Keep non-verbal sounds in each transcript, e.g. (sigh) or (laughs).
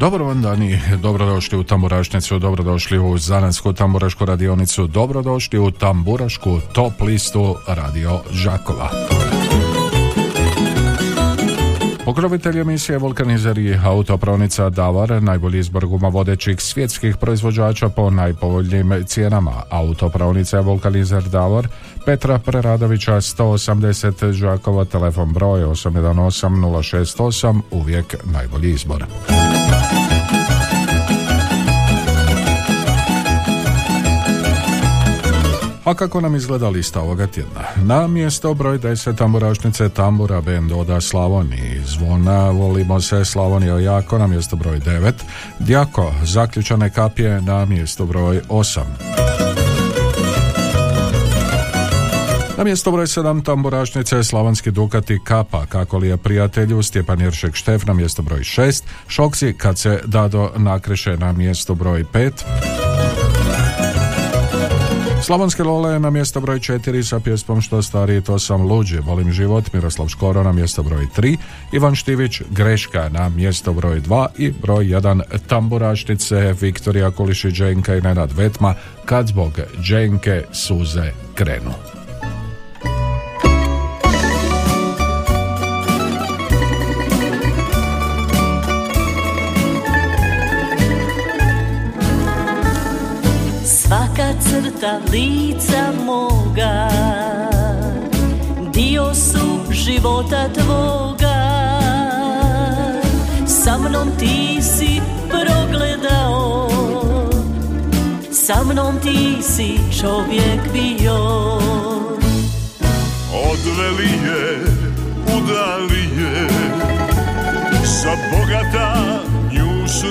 Dobro vam dani, dobrodošli u Tamburašnicu, dobrodošli u Zanansku tamburašku radionicu, dobrodošli u Tamburašku top listu Radio Žakova. Pokrovitelj emisije Vulkanizer i autopravnica Davar, najbolji izbor guma vodećih svjetskih proizvođača po najpovoljnijim cijenama. Autopravnica Vulkanizer Davar, Petra Preradovića 180 Žakova, telefon broj 818 068, uvijek najbolji izbor. A kako nam izgleda lista ovoga tjedna? Na mjesto broj 10 tamburašnice Tambura Band Oda Slavoniji. Zvona Volimo se Slavonio jako na mjesto broj 9. Djako Zaključane kapije na mjesto broj 8. Na mjesto broj 7 tamburašnice Slavonski Dukati Kapa, kako li je prijatelju Stjepan Jeršek Štef na mjesto broj 6, Šoksi kad se Dado nakreše na mjesto broj 5, Slavonske Lole na mjesto broj 4 sa pjesmom Što stariji to sam luđi, volim život, Miroslav Škoro na mjesto broj 3, Ivan Štivić Greška na mjesto broj 2 i broj 1 Tamburašnice, Viktorija Kuliši Dženka i Nenad Vetma, kad zbog Dženke suze krenu. Crta lica moga. Dio su života tvoga. Sa mnom ti si progledao. Sa mnom ti si čovjek bio. Odveli je, udali je Sa bogata nju su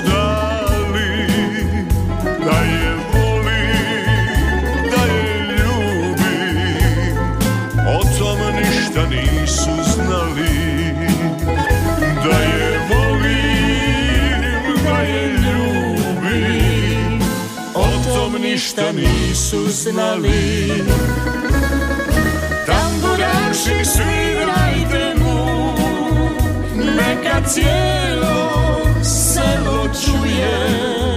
ništa nisu znali. Tamburaši svirajte mu Neka cijelo selo čuje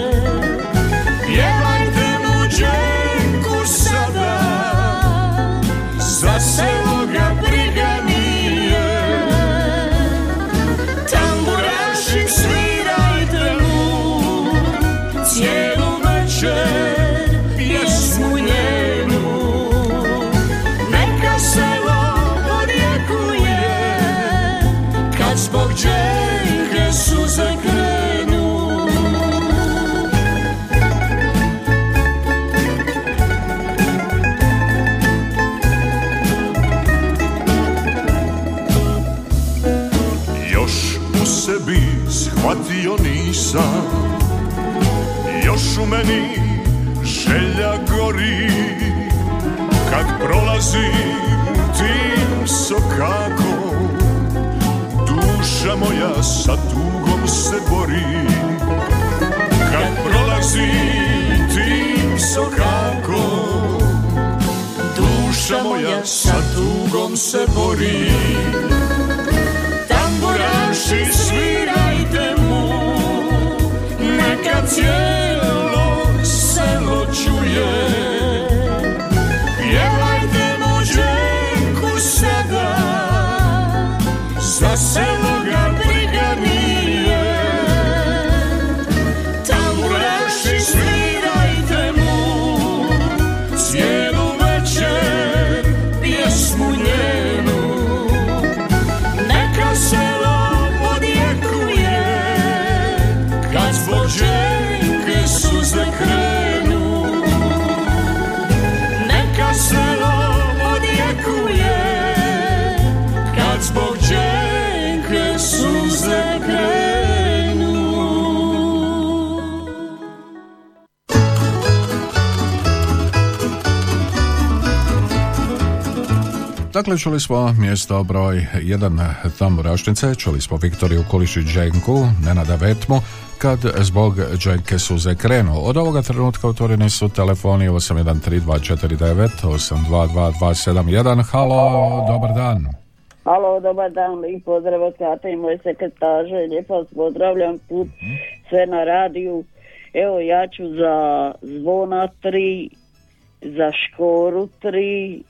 meni želja gori. Kad prolazim tim sokakom Duša moja sa tugom se bori. Kad prolazim tim sokakom Duša moja sa tugom se bori. Tamburaši svirajte neka cijelo čuje Pjevajte mu dženku sada Za selo ga Dakle, čuli smo mjesto broj 1 tamburašnice, čuli smo Viktoriju Kulišić Dženku, Nenada Vetmu, kad zbog Dženke suze krenu. Od ovoga trenutka otvoreni su telefoni 813249 822271. Halo, dobar dan. Halo, dobar dan, i pozdrav od Kata i moje sekretaže, lijepo vas pozdravljam tu sve na radiju. Evo ja ću za zvona 3, za škoru 3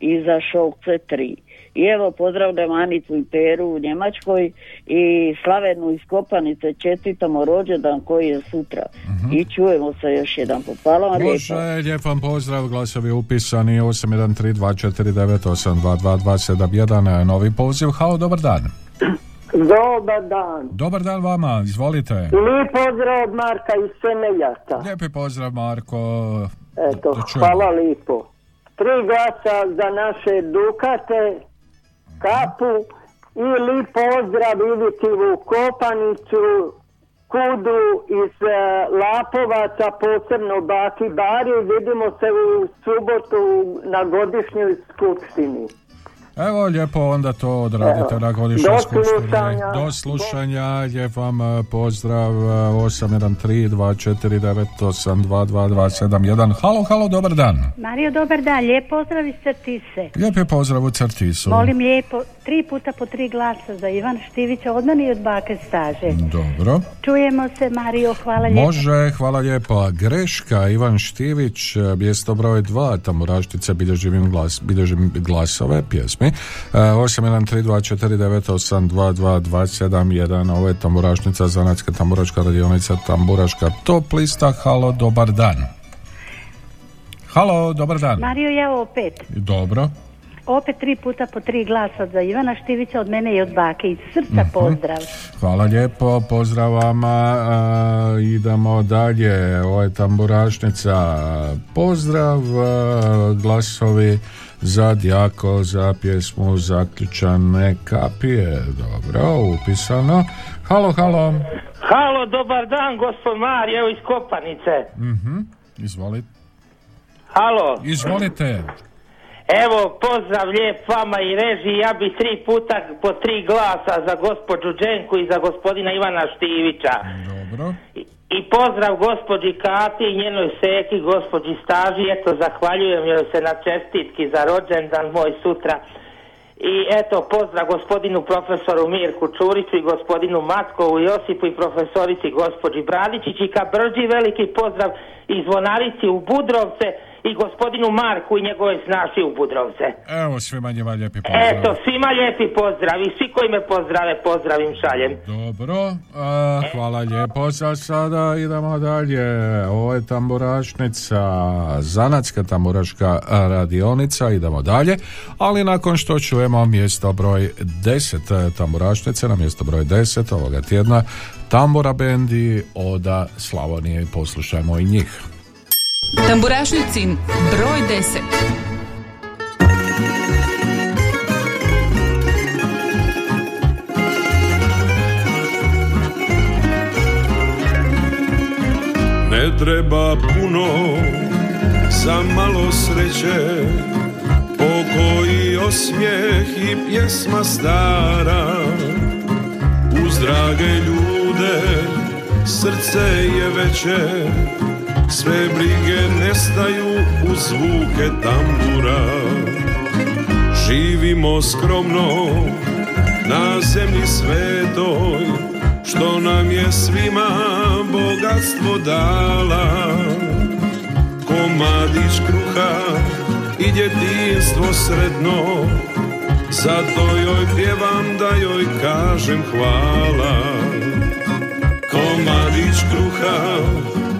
i za šokce 3. I evo pozdravljam Anicu i Peru u Njemačkoj i Slavenu iz Kopanice čestitamo rođendan koji je sutra. I čujemo se još jedan put. Hvala vam Može, lijepo. lijep vam pozdrav, glasovi upisani 813249822271, novi poziv, halo, dobar dan. (clears throat) Dobar dan. Dobar dan vama, izvolite. Lijep pozdrav od Marka iz Semeljaka. Lijepi pozdrav Marko. Eto, hvala lijepo. Tri glasa za naše Dukate, Kapu i lijep pozdrav Ivici Vukopaniću, Kudu iz eh, Lapovaca, posebno Baki Bari. Vidimo se u subotu na godišnjoj skupštini. Evo, lijepo onda to odradite na godišnjoj do skupštini. slušanja. Do slušanja, lijep vam eh, pozdrav eh, 813249822271. Halo, halo, dobar dan. Mario, dobar dan, lijep pozdrav iz Crtise. Lijep je pozdrav u Crtisu. Molim lijepo, tri puta po tri glasa za Ivan Štivića, od mene i od bake staže. Dobro. Čujemo se, Mario, hvala lijepo. Može, hvala lijepo. Greška, Ivan Štivić, eh, mjesto broj 2, tamo raštice bilježim, glas, bilježim glasove, pjesmi. E, 813249822271, ovo je tamburašnica, zanatska tamburaška radionica, tamburaška top lista. Halo, dobar dan. Halo, dobar dan. Mario, ja opet. Dobro. Opet tri puta po tri glasa za Ivana Štivića, od mene i od bake. Iz srca pozdrav. Hvala lijepo, pozdrav vama, a, idemo dalje, ovo je tamburašnica, pozdrav, a, glasovi za Djako, za pjesmu Zaključane kapije, dobro, upisano, halo, halo, Halo, dobar dan, gospod Marija, evo iz Kopanice. izvolite, Halo, izvolite, evo pozdrav lijep vama i režiji, ja bi tri puta po tri glasa za gospođu Dženku i za gospodina Ivana Štivića. dobro, I, i pozdrav gospođi Kati i njenoj seki, gospođi Staži, eto zahvaljujem joj se na čestitki za rođendan moj sutra. I eto, pozdrav gospodinu profesoru Mirku Čuriću i gospodinu Matkovu Josipu i profesorici gospođi Bradičić. I ka brđi veliki pozdrav i zvonarici u Budrovce i gospodinu Marku i njegove snaši u Budrovce. evo svima njima lijepi pozdrav. Eto, svima lijepi pozdrav i svi koji me pozdrave, pozdravim šaljem. Dobro, a, hvala lijepo za sada, idemo dalje. Ovo je tamburašnica, zanatska tamburaška radionica, idemo dalje, ali nakon što čujemo mjesto broj 10 tamburašnice, na mjesto broj 10 ovoga tjedna, tambura bendi Oda Slavonije, poslušajmo i njih. Tamburašnicin broj 10. Ne treba puno za malo sreće Pokoji osmijeh i pjesma stara Uz drage ljude srce je veće Sve brige nestaju uz zvuke tambura. Živimo skromno na zemlji svetoj Što nam je svima bogatstvo dala. Komadić kruha i djetinstvo sredno Zato joj pjevam da joj kažem hvala. Komadić kruha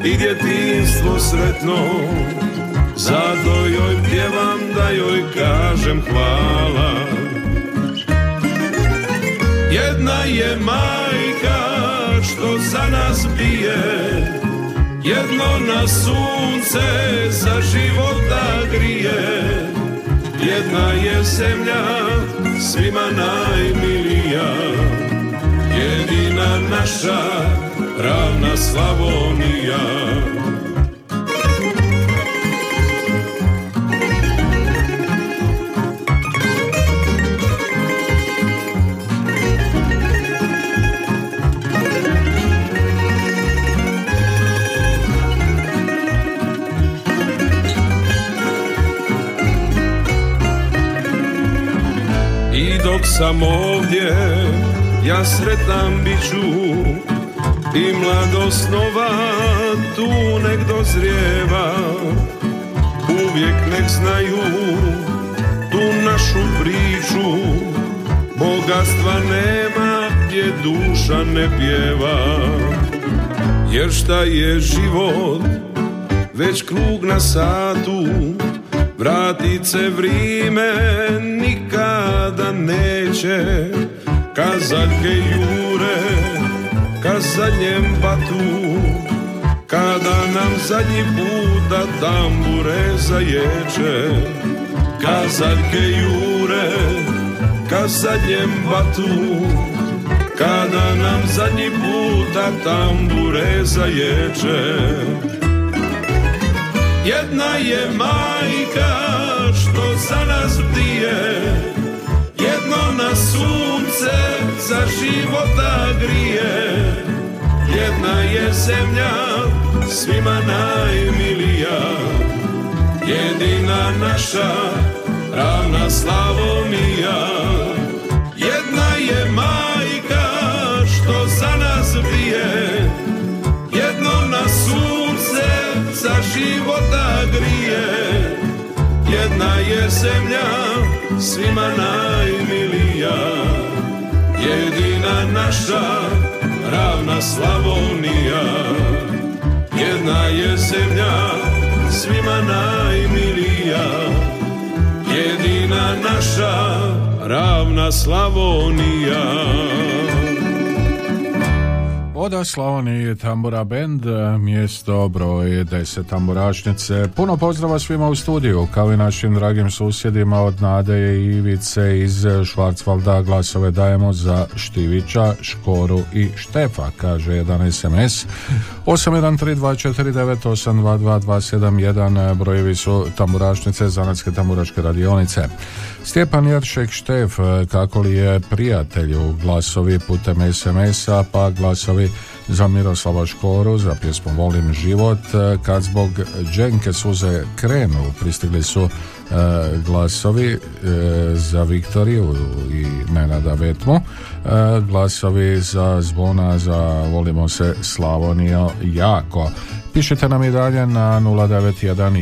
i djetinstvo sretno. Zato joj pjevam da joj kažem hvala. Jedna je majka što za nas bije Jedno na sunce za života grije. Jedna je zemlja svima najmilija Jedina naša ravna Slavonija. I dok sam ovdje ja sretan biću i mladost nova tu nek dozrijeva. Uvijek nek znaju tu našu priču. Bogatstva nema gdje duša ne pjeva. Jer šta je život već krug na satu Vratit se vrijeme nikada neće. Kazaljke jure ka zadnjem patu Kada nam zadnji puta tambure zaječe. Kazaljke jure ka zadnjem batu Kada nam zadnji puta tambure zaječe. Jedna je majka što za nas bdije Jedno na sunce za života grije Jedna je zemlja svima najmilija. Jedina naša ravna Slavonija. Jedna je majka što za nas bdije Jedno na sunce za života grije. Jedna je zemlja svima najmilija. Jedina naša ravna Slavonija Jedna je zemlja svima najmilija. Jedina naša ravna Slavonija Oda Slavonije Tambura Band, mjesto broj 10 tamburašnice. Puno pozdrava svima u studiju, kao i našim dragim susjedima od Nade i Ivice iz Švarcvalda. Glasove dajemo za Štivića, Škoru i Štefa, kaže jedan SMS. 813249822271 brojevi su tamburašnice, zanatske tamburaške radionice. Stjepan Jeršek Štef, kako li je prijatelju glasovi putem SMS-a, pa glasovi za Miroslava Škoru, za pjesmu Volim život, kad zbog Dženke suze krenu, pristigli su e, glasovi e, za Viktoriju i Nenada Vetmu, e, glasovi za Zvona, za Volimo se Slavonijo jako. Pišite nam i dalje na 091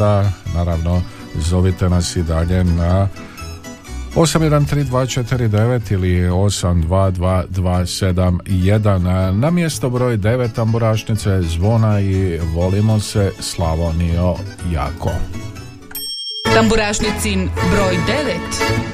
a naravno zovite nas i dalje na 813249 ili 822271 na mjesto broj 9 tamburašnice zvona i volimo se Slavonio jako. Tamburašnicin broj 9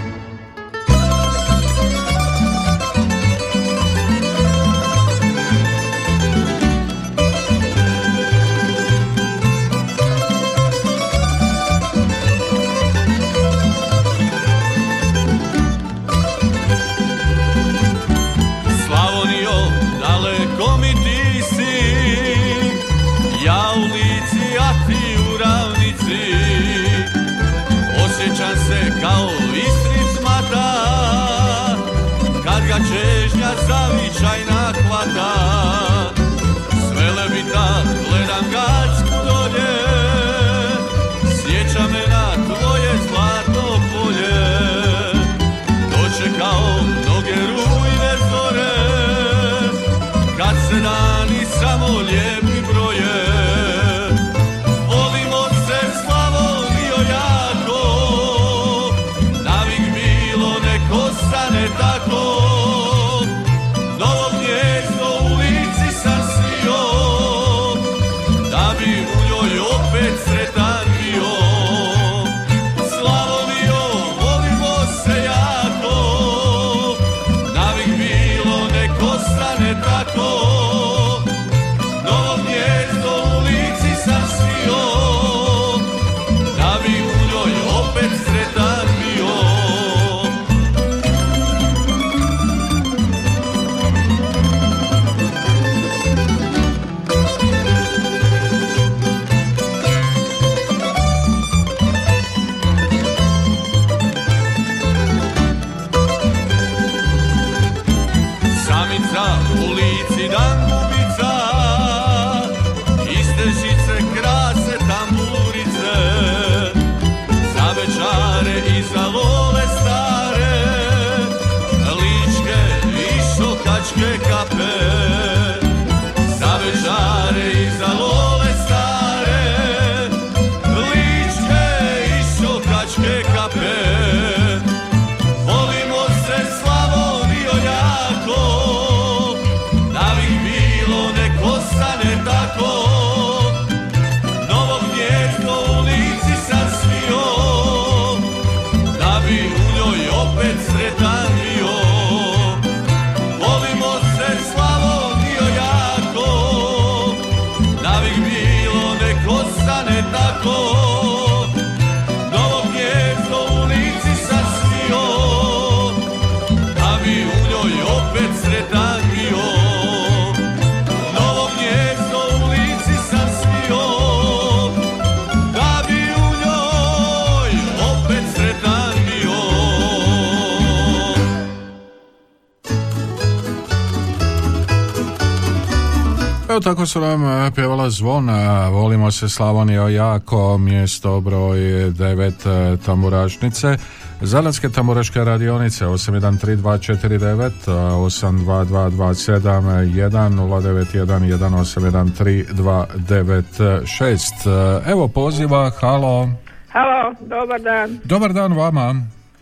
Evo tako su nam e, pjevala zvona, volimo se Slavonio jako, mjesto broj 9 tamburašnice. Zaladske tamburaške radionice 813249 822271 091 Evo poziva, halo. Halo, dobar dan. Dobar dan vama.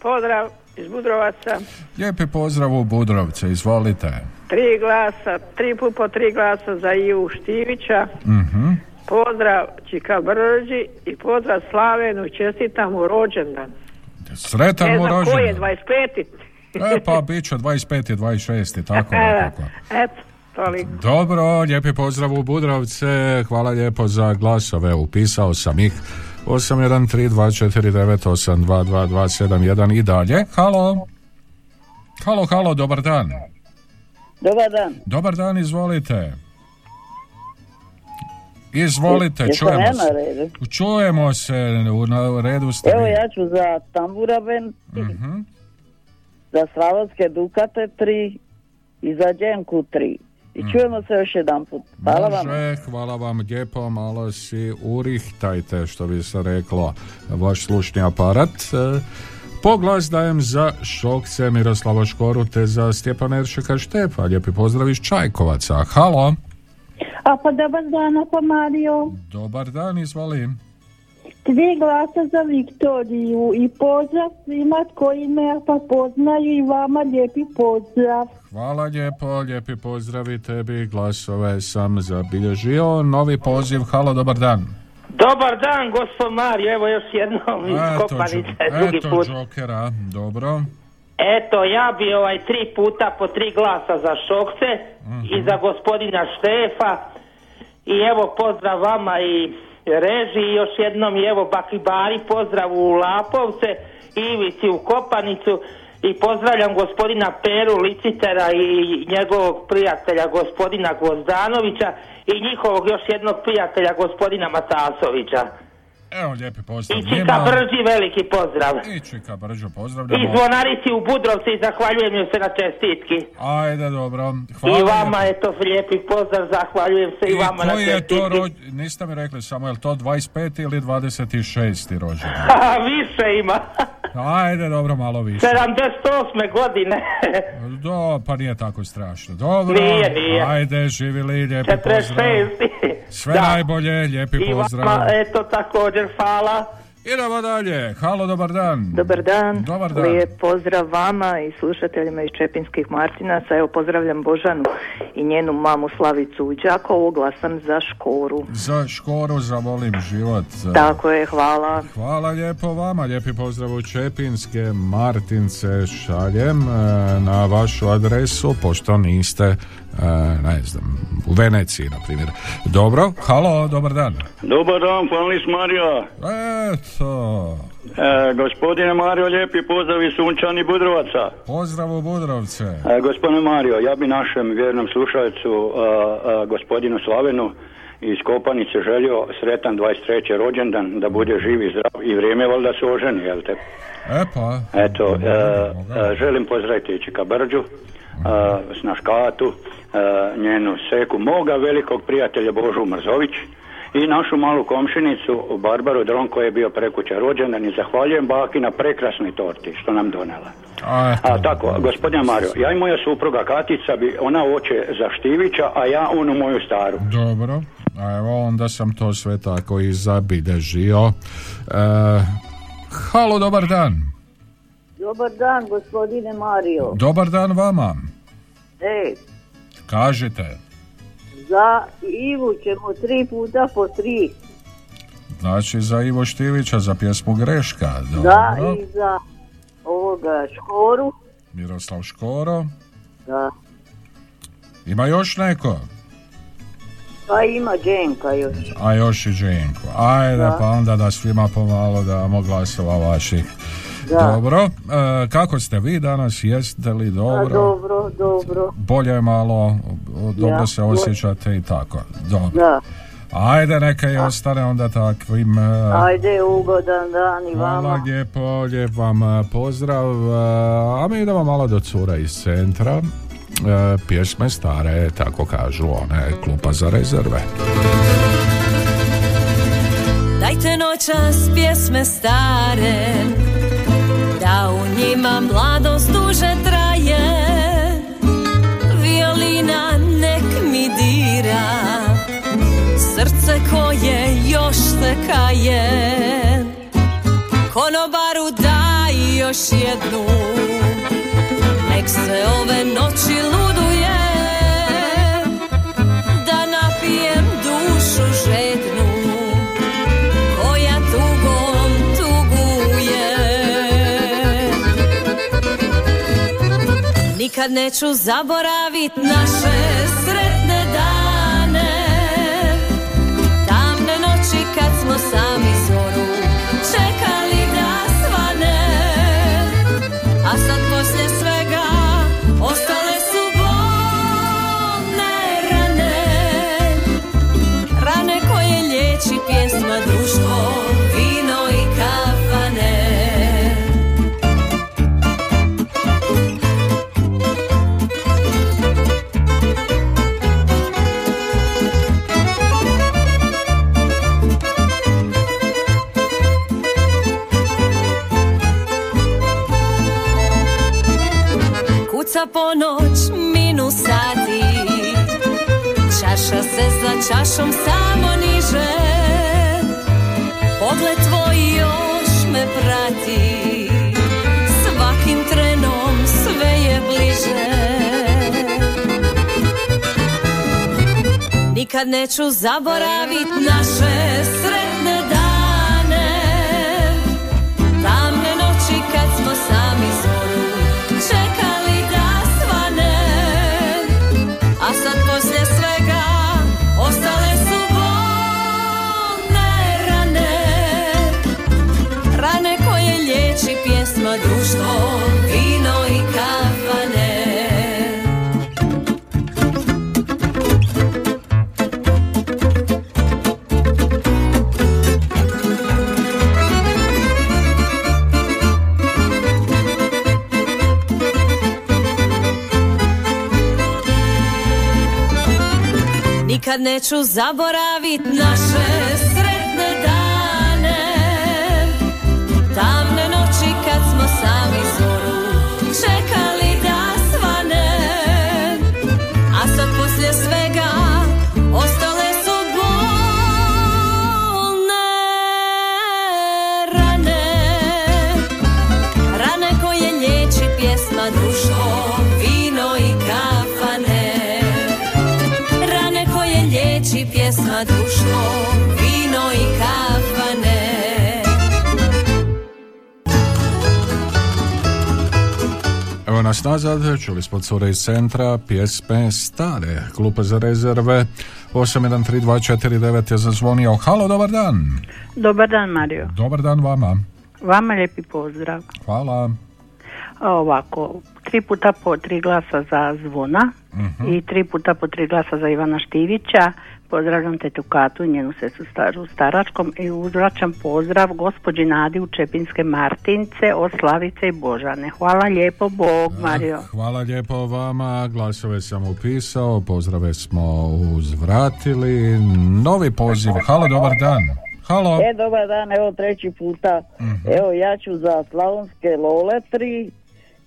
Pozdrav iz Budrovaca. Lijepi pozdrav u Budrovce, izvolite. Tri glasa, tri put po tri glasa za Ivu Štivića. Mhm. Pozdrav Čika Brđi i pozdrav Slavenu, čestitam mu rođendan. Sretan Ne mu znam koji je, rođendan. 25. E pa bit će 25. 26. tako nekako. (laughs) Eto, toliko. Dobro, lijepi pozdrav u Budrovce, hvala lijepo za glasove, upisao sam ih 813249822271 i dalje. Halo. Halo, halo, dobar dan. Dobar dan. Dobar dan, izvolite. Izvolite, Jesam čujemo se. redu? Čujemo se, u na redu ste Evo ja ću za Tambura Band, Mhm. za Slavonske Dukate 3 i za Đenku 3. I čujemo se još jedan put. Hvala vam. Može, hvala vam lijepo, malo si urihtajte, što bi se reklo, vaš slušni aparat. E, Poglas dajem za Šokce Miroslava Škoru te za Stjepana Eršeka Štefa. Lijepi pozdrav iz Čajkovaca. Halo. A pa dobar dan, pa Mario. Dobar dan, izvolim. Tri glasa za Viktoriju i pozdrav svima koji me pa poznaju i vama lijepi pozdrav. Hvala lijepo, lijepi pozdrav i tebi. Glasove sam zabilježio. Novi poziv, halo, dobar dan. Dobar dan, gospod Mario, evo još jednom iz Eto, Kopanice, drugi eto put. Jokera, dobro. Eto, ja bi ovaj tri puta po tri glasa za Šokce i za gospodina Štefa. I evo pozdrav vama i reži i još jednom i evo Bakibari pozdrav u Lapovce, Ivici u Kopanicu. I pozdravljam gospodina Peru Licitera i njegovog prijatelja gospodina Gvozdanovića i njihovog još jednog prijatelja gospodina Matasovića. Evo, lijepi pozdrav I Čika njima. Brži veliki pozdrav. I Čika Brđo, I pozdravljamo. zvonarici u Budrovci i zahvaljujem joj se na čestitki. Ajde, dobro. Hvala I vama je to lijepi pozdrav, zahvaljujem se i, I vama na koji je to čestitki. rođ... Niste mi rekli samo, je li to 25. ili 26. rođendan? (laughs) Više ima. Ajde, dobro, malo više. 78. godine. (laughs) Do, pa nije tako strašno. Dobro, Nije, nije. ajde, živjeli, lijepi pozdrav. 46. Sve Da. najbolje, lijepi I pozdrav. vama, eto, također, hvala. Idemo dalje. Halo, dobar dan. Dobar dan. Dobar dan. Lijep pozdrav vama i slušateljima iz Čepinskih Martinaca. Evo pozdravljam Božanu i njenu mamu Slavicu u Đakovu. Glasam za Škoru. Za škoru, za volim život. Tako je, hvala. Hvala lijepo vama, lijepi pozdrav u Čepinske Martince šaljem e, na vašu adresu, pošto niste, ne znam, u Veneciji, na primjer. Dobro, halo, dobar dan. Dobar dan, Panis Mario. Eto, E, gospodine Mario, lijepi pozdrav iz Sunčani Budrovaca. pozdrav u Budrovce. E, gospodine Mario, ja bi našem vjernom slušalcu, e, e, gospodinu Slavenu iz Kopanice želio sretan 23. rođendan, da bude živ i zdrav i vrijeme valjda se oženi, jel te? E pa, Eto, e, želim pozdraviti Čika Brđu, e, Snaškatu, e, njenu seku, moga velikog prijatelja Božu Mrzović i našu malu komšinicu Barbaru Dron koji je bio prekuća rođendan i zahvaljujem baki na prekrasnoj torti što nam donela. A, A tako, gospodine Mario, ja i moja supruga Katica bi, ona oče za Štivića, a ja onu moju staru. dobro. A evo, onda sam to sve tako i zabilježio. E, halo, dobar dan. Dobar dan, gospodine Mario. Dobar dan vama. E, Kažite. za Ivu ćemo tri puta po tri. Znači za Ivo Štivića, za pjesmu Greška. Da, Dobro. i za ovoga Škoru. Miroslav Škoro. Da. Ima još neko? Pa ima Đenka još. A još i Dženko. Ajde, Da. pa onda da svima pomalo damo glasova vaših. Da. Dobro. E, kako ste vi danas? Jeste li A, dobro? dobro, dobro. Bolje malo, dobro Ja, se bolje. osjećate i tako. Dobro. Da. Ajde, neka i ostane onda takvim... e, Ajde, ugodan dan i Hvala vama. lijepo, lijep vam e, pozdrav. E, A mi idemo malo do cura iz centra. pjesme stare, tako kažu one klupa za rezerve. Dajte noćas pjesme stare Da u njima mladost duže traje. Violina nek mi dira Srce koje još se kaje Konobaru daj još jednu Nek se ove noći luduje Nikad neću zaboravit naše sretne dane. Tamne noći kad smo sami zoru Čekali da svane. A sad poslije svega Ostale su bolne rane. Rane koje liječi pjesma društvo Kuca ponoć, minu sati. Čaša se za čašom samo niže. Pogled tvoj još me prati. Svakim trenom sve je bliže. Nikad neću zaboravit naše sretne pjesma društvo Vino i kafane. Nikad neću zaboravit naše društvo Vino i kafane Evo nas nazad, čuli smo cure iz centra, pjesme stare, klupe za rezerve, 813249 je zazvonio. Halo, dobar dan. Dobar dan Mario. Dobar dan vama. Vama lijepi pozdrav. Hvala. A Ovako, tri puta po tri glasa za zvona Mhm. i tri puta po tri glasa za Ivana Štivića. Pozdravljam tetu Katu i njenu sestu staru staračkom i uzvraćam pozdrav gospođi Nadi u Čepinske Martince od Slavice i Božane. Hvala lijepo, Bog Mario. Hvala lijepo vama, glasove sam upisao, pozdrave smo uzvratili. Novi poziv, halo, dobar dan. Halo. E, dobar dan, evo treći puta. Evo, ja ću za Slavonske Lole tri,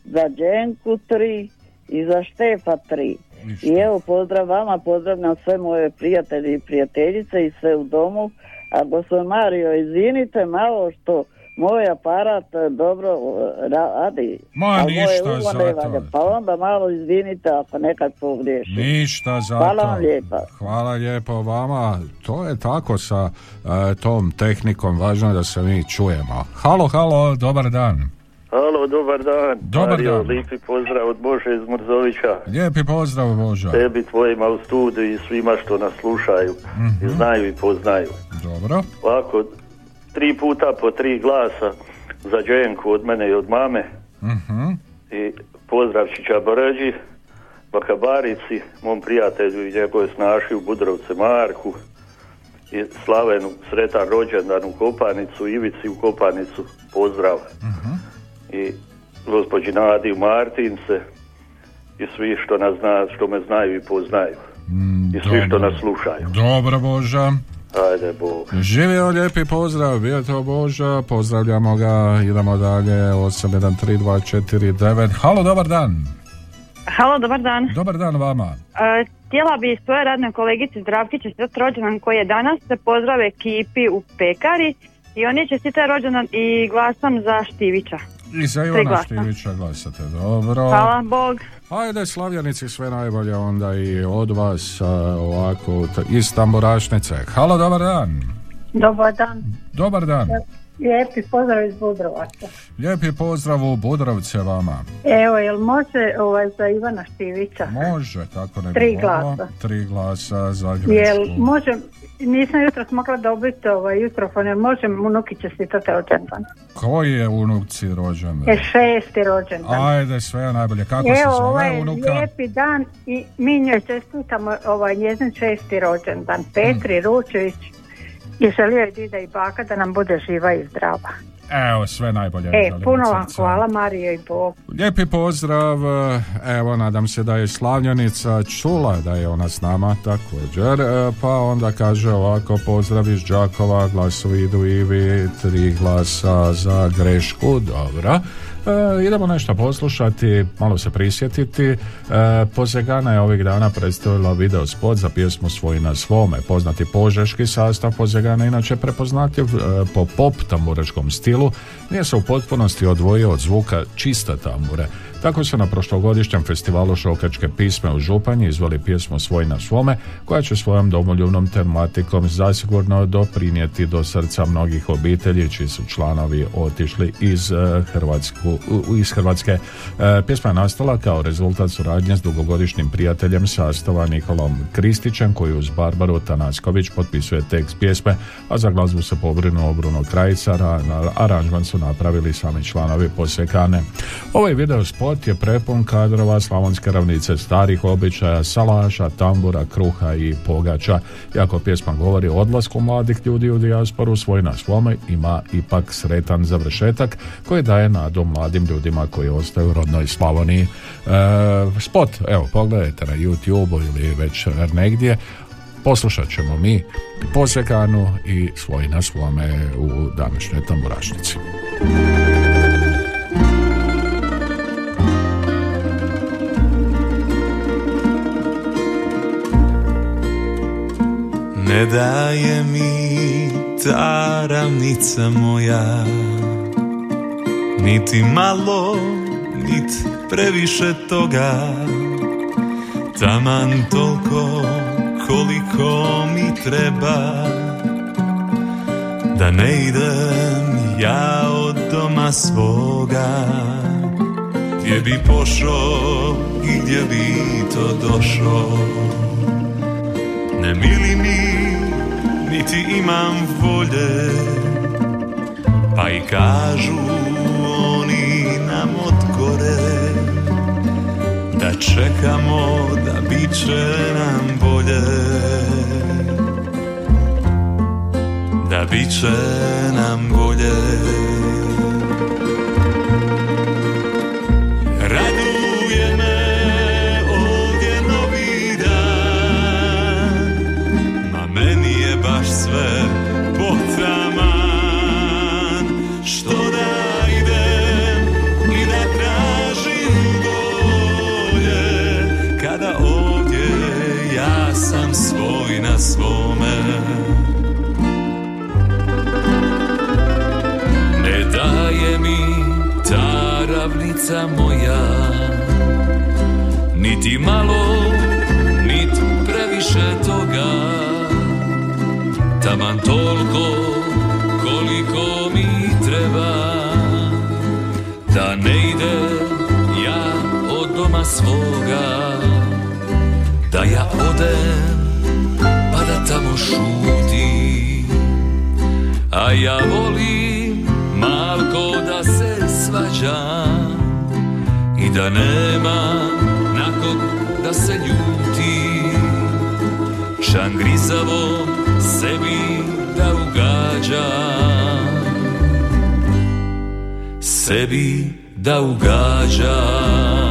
za Đenku tri i za Štefa tri. I evo, pozdrav vama, pozdravljam sve moje prijatelje i prijateljice i sve u domu. A gospodin Mario, izvinite malo što moj aparat e, dobro e, radi. Ma, ništa za to. Pa onda malo izvinite ako nekad pogriješim. Ništa za Hvala vam lijepa. Hvala lijepo vama. To je tako sa e, tom tehnikom, važno je da se mi čujemo. Halo, halo, dobar dan. Halo, dobar dan. Dobar Mario, dan. lijepi pozdrav od Bože iz Mrzovića. Lijepi pozdrav, Boža. Tebi, tvojima u studiju i svima što nas slušaju. I znaju i poznaju. Dobro. Ovako, tri puta po tri glasa za Đenku od mene i od mame. Mhm. I pozdrav Čića Brđi, Bakabarici, mom prijatelju i njegove snaši u Budrovce Marku. I Slavenu, sretan rođendan u Kopanicu, Ivici u Kopanicu, pozdrav. I gospođi Nadi u Martince i svi što nas zna, što me znaju i poznaju. I svi što nas slušaju. Dobro Boža. Ajde, Bog. Živio lijepi pozdrav, bio to Boža, pozdravljamo ga, idemo dalje, 813249. Halo, dobar dan. Halo, dobar dan. Dobar dan vama. E, htjela bi svoje radne kolegice Zdravki čestitati rođendan koji je danas, se pozdrave ekipi u pekari i oni čestitaju rođendan i glasam za Štivića. I za Ivana. Štivića glasate, dobro. Hvala, Bog. Ajde, Slavljanici, sve najbolje onda i od vas, ovako, iz Tamburašnice. Halo, dobar dan. Dobar dan. Dobar dan. Lijepi pozdrav iz Budrovaca. Lijepi pozdrav u Budrovce vama. Evo, jel može ovaj, za Ivana Štivića? Može, tako ne bi Tri glasa. Tri glasa za Jel grešku. može, nisam jutro mogla dobiti ovaj jutrofon, jel može unuki čestitati rođendan? Koji je unuci rođen? Je šesti rođendan. Ajde, sve najbolje. Kako se Evo, zove ovaj je unuka? lijepi dan i mi njoj čestitamo ovaj njezin šesti rođendan. Petri Mm. Ručević i želio je dida i baka da nam bude živa i zdrava. Evo, sve najbolje. E, puno vam hvala Marija i Bog. Lijepi pozdrav, evo nadam se da je Slavljanica čula da je ona s nama također, e, pa onda kaže ovako pozdrav iz Đakova, glasovi idu Ivi, tri glasa za grešku, dobro. E, idemo nešto poslušati, malo se prisjetiti. E, Pozegana je ovih dana predstavila video spot za pjesmu Svoj na svome. Poznati požeški sastav Pozegana inače prepoznatljiv e, po pop tamburačkom stilu, nije se u potpunosti odvojio od zvuka čista tambure. Tako su na prošlogodišnjem festivalu Šokačke pisme u Županji izveli pjesmu Svoj na svome, koja će svojom domoljubnom tematikom zasigurno doprinijeti do srca mnogih obitelji čiji su članovi otišli iz, eh, Hrvatsku, iz Hrvatske. Eh, Pjesma je nastala kao rezultat suradnje s dugogodišnjim prijateljem sastava Nikolom Kristićem koji uz Barbaru Tanasković potpisuje tekst pjesme, a za glazbu se pobrinuo Bruno Krajica, aranžman su napravili sami članovi Posekane. Ovaj video spot je prepun kadrova slavonske ravnice starih običaja, salaša, tambura, kruha i pogača. Iako pjesma govori o odlasku mladih ljudi u dijasporu, svoj na svome ima ipak sretan završetak koji daje nadu mladim ljudima koji ostaju u rodnoj Slavoniji. E, spot, evo, pogledajte na YouTube ili već negdje. Poslušat ćemo mi Posekanu i svoj na svome u današnjoj tamburašnici. Ne daje mi ta ravnica moja Niti malo, nit previše toga. Taman toliko koliko mi treba Da ne idem ja od doma svoga. Gdje bi pošao i gdje bi to došao. Ne mili mi, niti imam volje. Pa i kažu oni nam od gore Da čekamo, da bit će nam bolje. Da bit će nam bolje svome. Ne daje mi ta ravnica moja Niti malo, nit previše toga. Taman toliko koliko mi treba Da ne ide ja od doma svoga Da ja odem tamo šutim. A ja volim malko da se svađam I da nema nakog da se ljuti. Šangrizavo sebi da ugađam Sebi da ugađam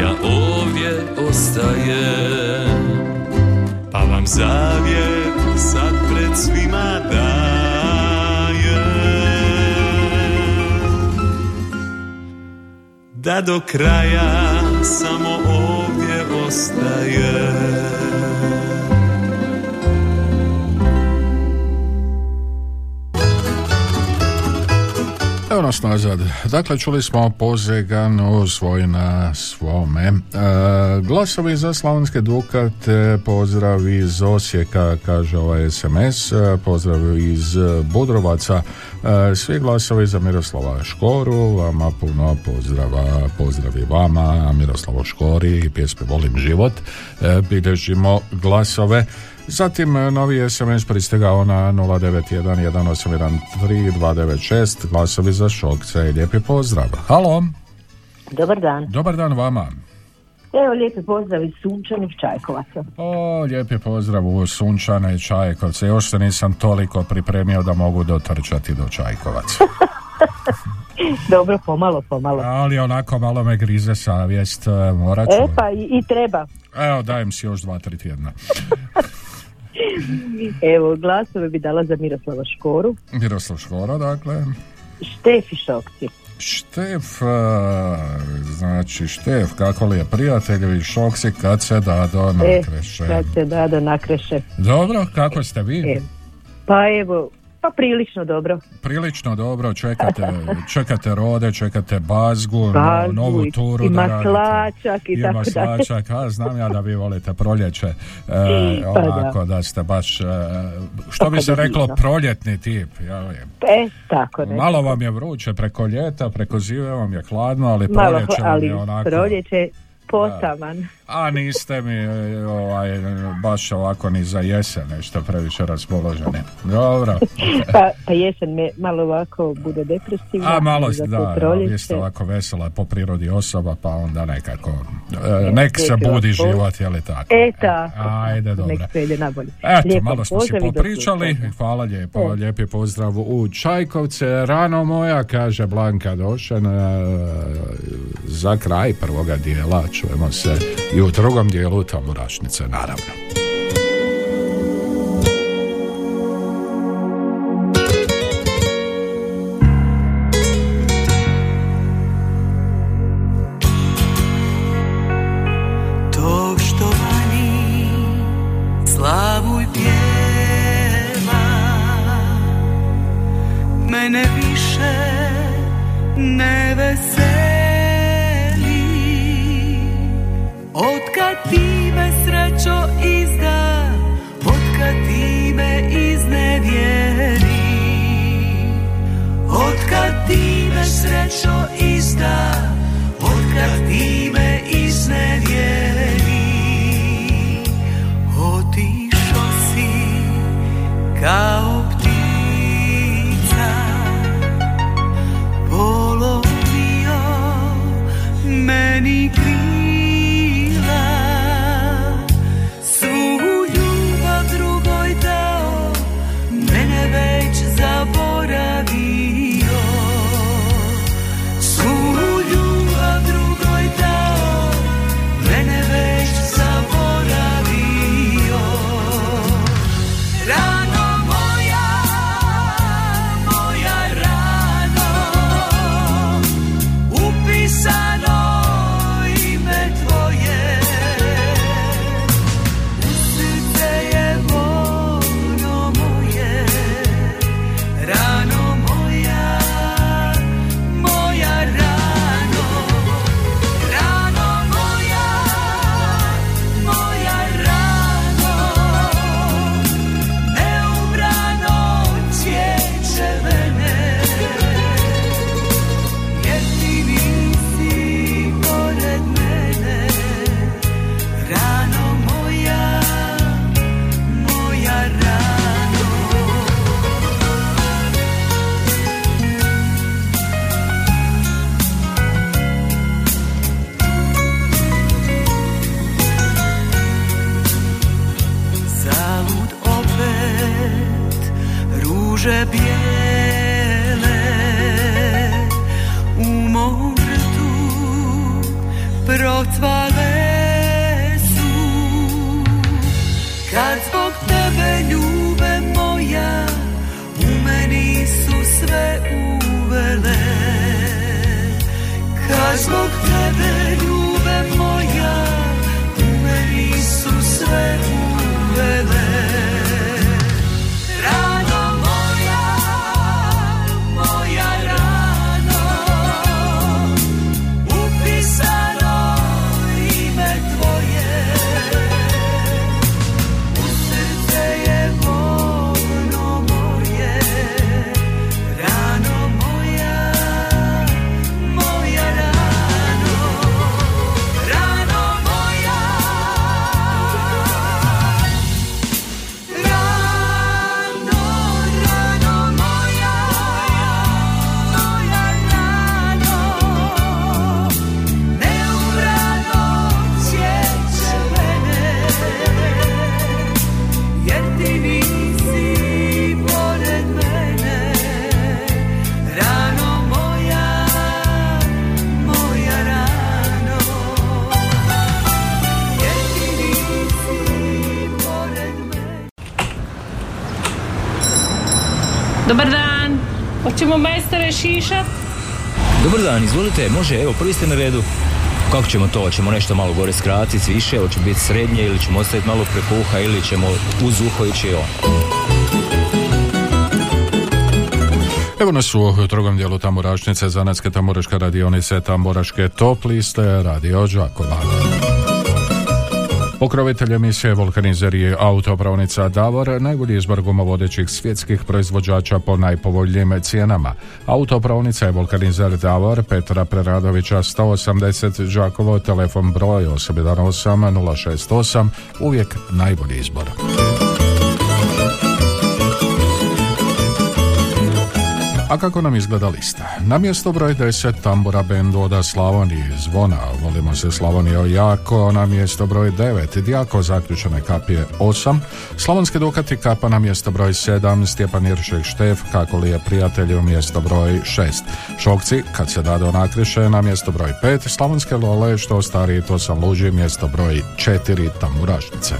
ja ovdje ostajem Pa vam zavjet sad pred svima dajem Da do kraja samo ovdje ostajem nas nazad. Dakle, čuli smo Pozeganu svoj na svome. E, glasovi za Slavonske Dukate, pozdrav iz Osijeka, kaže ovaj SMS, e, pozdrav iz Budrovaca, e, svi glasovi za Miroslava Škoru, vama puno pozdrava, pozdrav i vama, Miroslavo Škori pjesme Volim život, e, bilježimo glasove. Zatim e, novi SMS pristigao na 0911813 glasovi za Šokce i lijepi pozdrav. Halo, Dobar dan. dobar dan vama. Evo lijepi pozdrav iz sunčanih Čajkovaca. O, lijepi pozdrav u Sunčane i Čajkovce. Još se nisam toliko pripremio da mogu dotrčati do Čajkovaca. (laughs) Dobro, pomalo, pomalo. Ali onako malo me grize savjest, e, morat ću. E pa i, i treba. Evo, dajem si još dva, tri tjedna. (laughs) Evo, glasove bi dala za Miroslava Škoru. Miroslav Škoro, dakle. Štefi Šokci. Štef, e, znači Štef, kako li je prijateljevi šoksi kad se dado E, nakreše. kad se Dado nakreše. Dobro, kako ste vi? E, pa evo, pa prilično dobro. Prilično dobro, čekate, čekate rode, čekate bazgu, Bazgu novu i- turu ima da slačak i Ima tako dalje. slačak, a znam ja da vi volite proljeće, e, Pa da. onako da. ste baš, e, što bi se Tako reklo, divno. proljetni tip. jel? E, tako ne. Malo vam je vruće preko ljeta, preko zive vam je hladno, ali Malo, proljeće vam ali je onako... proljeće potaman. A niste mi e, ovaj, baš ovako ni za jesen nešto previše raspoloženi. Dobro. Pa, pa jesen me malo ovako bude depresivna. A malo, to da, vi ste ovako vesela po prirodi osoba, pa onda nekako, e, nek se budi život, je li tako? E, tako. Ajde, dobro. Nek sve ide nabolje. Eto, Lijep malo smo si do popričali, hvala lijepo, E. lijepi pozdrav u Čajkovce, rano moja, kaže Blanka Došen, e, za kraj prvoga dijela čujemo se i u drugom dijelu Tamburašnice, naravno. Šišat? Dobar dan, izvolite, može, evo, prvi ste na redu. Kako ćemo to? Hoćemo nešto malo gore skratiti, više, hoće biti srednje ili ćemo ostaviti malo preko uha ili ćemo uz uho ići on. Evo nas u drugom dijelu Tamburašnice, Zanetske tamburaške radionice, Tamburaške top liste, Radio Đakova. Pokrovitelj emisije Vulkanizer je autopravnica Davor, najbolji izbor gumovodećih svjetskih proizvođača po najpovoljnijim cijenama. Autopravnica je Vulkanizer Davor, Petra Preradovića 180 Đakovo, telefon broj 818 068, uvijek najbolji izbor. A kako nam izgleda lista? Na mjesto broj 10 tambura bend Oda Slavonije Zvona, volimo se Slavonio jako, na mjesto broj 9 Dijako zaključene kapije 8, Slavonske Dukati kapa na mjesto broj 7, Stjepan Iršek Štef, kako li je prijatelju mjesto broj 6, Šokci, kad se dado nakriše na mjesto broj 5, Slavonske Lole, što stariji to sam luđi, mjesto broj 4 tamburašnice.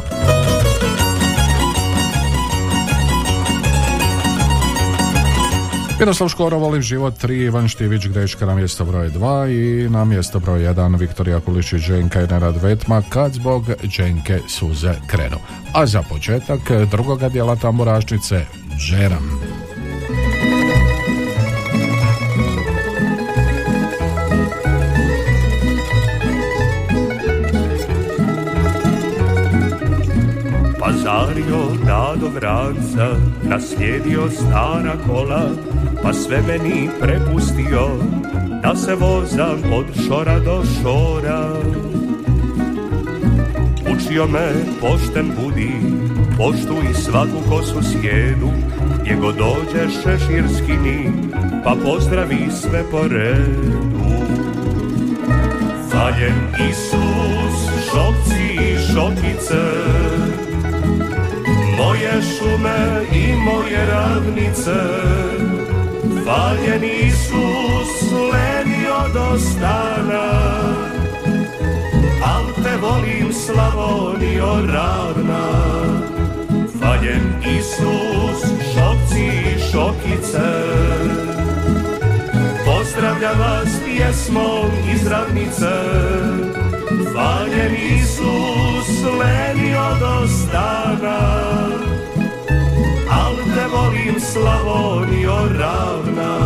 Miroslav Škoro, Volim život 3, Ivan Štivić, Greška na mjesto broj 2 i na mjesto broj 1 Viktorija Kulišić, Dženka i Nerad Vetma, kad zbog Dženke suze krenu. A za početak drugoga dijela tamburašnice, Džeram. Pazario dado vranca, naslijedio stara kola, pa sve meni prepustio, da se vozam od šora do šora. Učio me pošten budi, poštuj svaku kosu sjedu, gdje god dođeš šeširskini, pa pozdravi sve po redu. Valjen Isus, šokci i šokice, moje šume i moje ravnice, Hvaljen Isus, leni odostana, al te volim Slavonio ravna. Hvaljen Isus, šopci i šokice, pozdravlja vas pjesmom iz ravnice. Hvaljen Isus, leni odostana, volim Slavonio ravna.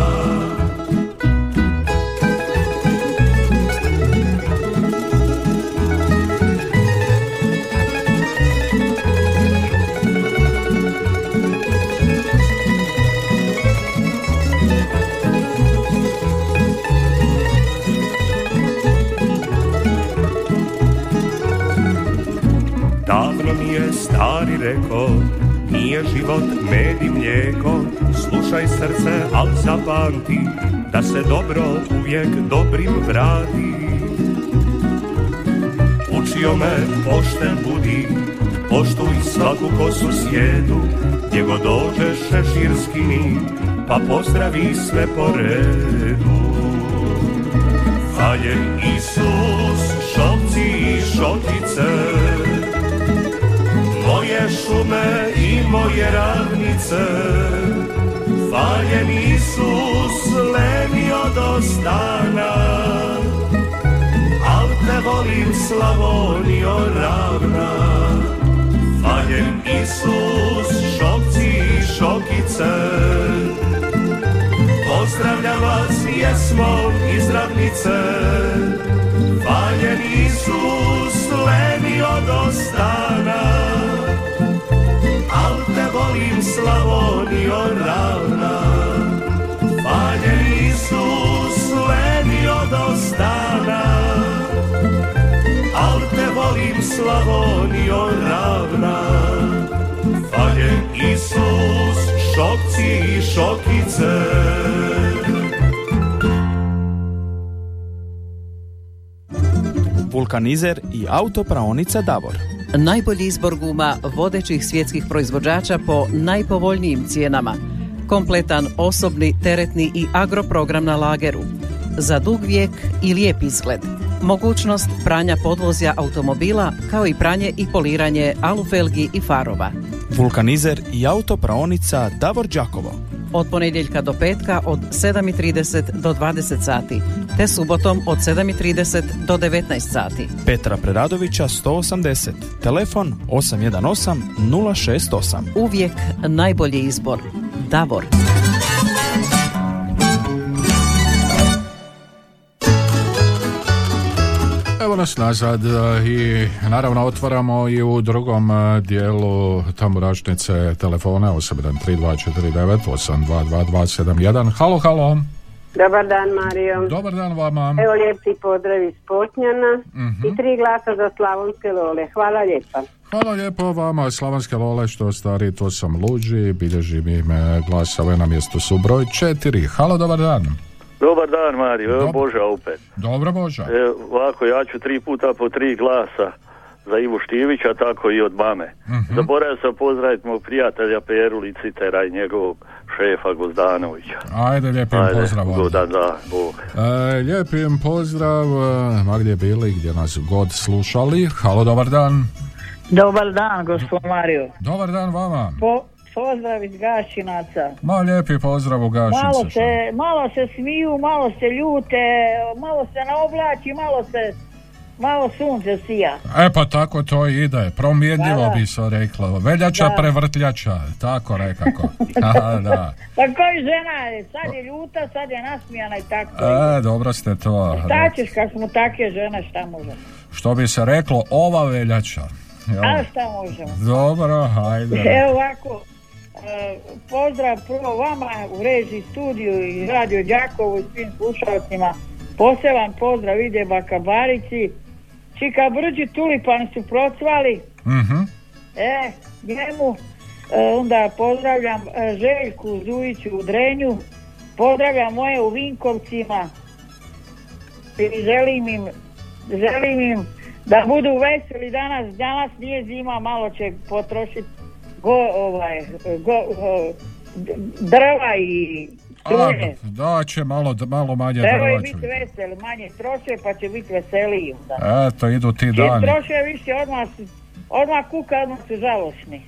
Davno mi je stari reko, nije život med i mlijeko, slušaj srce, al zapamti, da se dobro uvijek dobrim vrati. Učio me pošten budi, Poštuj svaku kosu svijetu Gdje god dođeš šeširski mi Pa pozdravi sve po redu. Faljen Isus, šokci i šokice Moje šume i moje ravnice Faljen Isus, lenio do stana Al te volim Slavonio ravna. Faljen Isus, šokci i šokice. Pozdravljam vas, jesmo iz ravnice Faljen Isus, lenio do stana Slavonio ravna Faljen Isus, lenio do stana Al te volim Slavonio ravna Faljen Isus, šokci i šokice Vulkanizer i autopraonica Davor. Najbolji izbor guma vodećih svjetskih proizvođača po najpovoljnijim cijenama. Kompletan osobni, teretni i agroprogram na lageru. Za dug vijek i lijep izgled. Mogućnost pranja podvozja automobila kao i pranje i poliranje alufelgi i farova. Vulkanizer i autopraonica Davor Đakovo. Od ponedjeljka do petka od 7.30 do 20 sati, te subotom od 7.30 do 19 sati. Petra Preradovića 180. Telefon 818 068. Uvijek najbolji izbor. Davor. Nas nazad e, i naravno otvaramo i u drugom e, dijelu tamburačnice telefone 813249822271. Halo, halo. Dobar dan, Mario. Dobar dan vama. Evo lijepci pozdrav iz Potnjana Mhm. i tri glasa za slavonske lole. Hvala lijepa. Hvala lijepo vama, Slavanske Lole, što stari, to sam luđi, bilježi mi ime glasove na mjestu su broj četiri. Halo, dobar dan. Dobar dan, Mario. Evo Boža opet. Dobro, Boža. E, ovako, ja ću tri puta po tri glasa za Ivu Štivića, tako i od mame. Mhm. Zaboravio sam pozdraviti mog prijatelja Peru Licitera i njegovog šefa Gozdanovića. Ajde, lijepim Ajde, pozdrav. godan dan, Bog. E, lijepim pozdrav, e, ma gdje bili, gdje nas god slušali. Halo, dobar dan. Dobar dan, gospod Mario. Dobar dan vama. Po, pozdrav iz Gašinaca. Ma lijepi pozdrav u Gašince. Malo se, malo se smiju, malo se ljute, malo se naoblači, malo se, malo sunce sija. E pa tako to ide, promjenljivo bi se reklo. Veljača Da. prevrtljača, tako rekako. (laughs) Aha, da. Pa koji žena je, sad je ljuta, sad je nasmijana i tako. E, dobro ste to. Šta ćeš kad smo takve žene, šta možemo? Što bi se reklo, ova veljača. Jel? A šta možemo? Dobro, hajde. Evo ovako, pozdrav prvo vama u režiji studiju i radio Đakovu i svim slušalcima. Poseban pozdrav ide Baka Barici. Čika Brđi tulipani su procvali. Mhm. E, njemu. E, onda pozdravljam e, Željku Zujiću u Drenju. Pozdravljam moje u Vinkovcima. I želim im, želim im da budu veseli danas. Danas nije zima, malo će potrošiti go, ovaj, go, o, d- drva i struje. da će malo, malo manje drva biti će. veseli, manje troše pa će biti veseliji onda. Eto, idu ti Čim dani. troše više, odmah, odmah kuka, odmah su žalosni.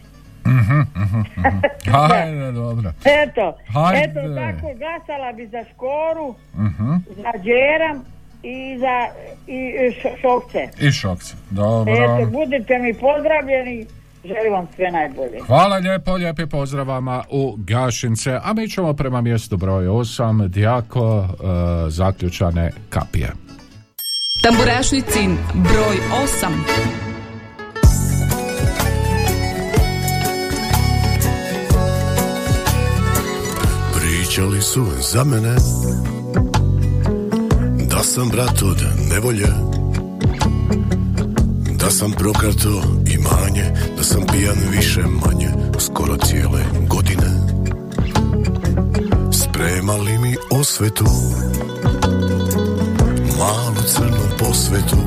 Mhm, mhm, (laughs) mhm. Hajde, dobro. Eto, Hajde. eto tako glasala bi za Škoru, Mhm. za Đeram i za i, š- Šokce. I šokce. Dobro. Eto, budite mi pozdravljeni, želim vam sve najbolje. Hvala lijepo, lijepi pozdrav vama u Gašince, a mi ćemo prema mjestu broj 8, Dijako, e, zaključane kapije. Tamburašnicin broj 8. Pričali su za mene Da sam brat od nevolje Da sam prokrato imanje Da sam pijan više manje Skoro cijele godine. Spremali mi osvetu? Malu crnu posvetu.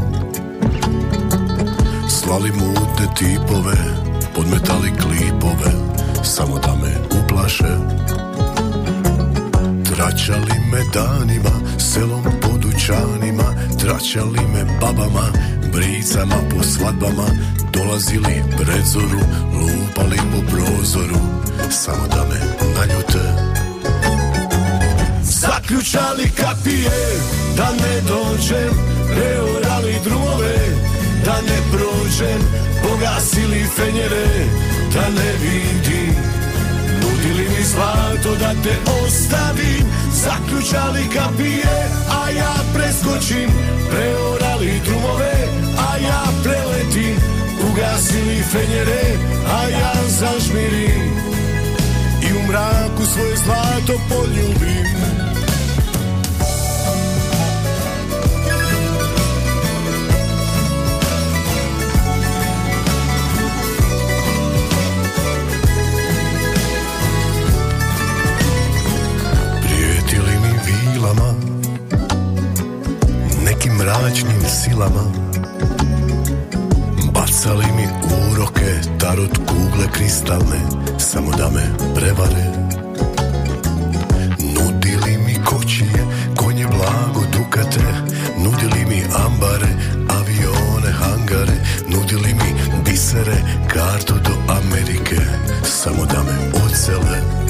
Slali mutne tipove Podmetali klipove Samo da me uplaše. Tračali me danima Selom dućanima Tračali me babama Bricama po svadbama Dolazili pred zoru Lupali po prozoru Samo da me naljute. Zaključali kapije Da ne dođem Preorali drumove Da ne prođem Pogasili fenjere Da ne vidim Nudili mi zlato da te ostavim. Zaključali kapije A ja preskočim. Preorali drumove A ja preletim. Ugasili fenjere A ja zažmirim. I u mraku svoje zlato poljubim mi vilama Nekim mračnim silama. Bacali mi uroke Tarot kugle kristalne Samo da me prevare. Nudili mi kočije Konje blago dukate. Nudili mi ambare Avione, hangare. Nudili mi bisere Kartu do Amerike Samo da me ocele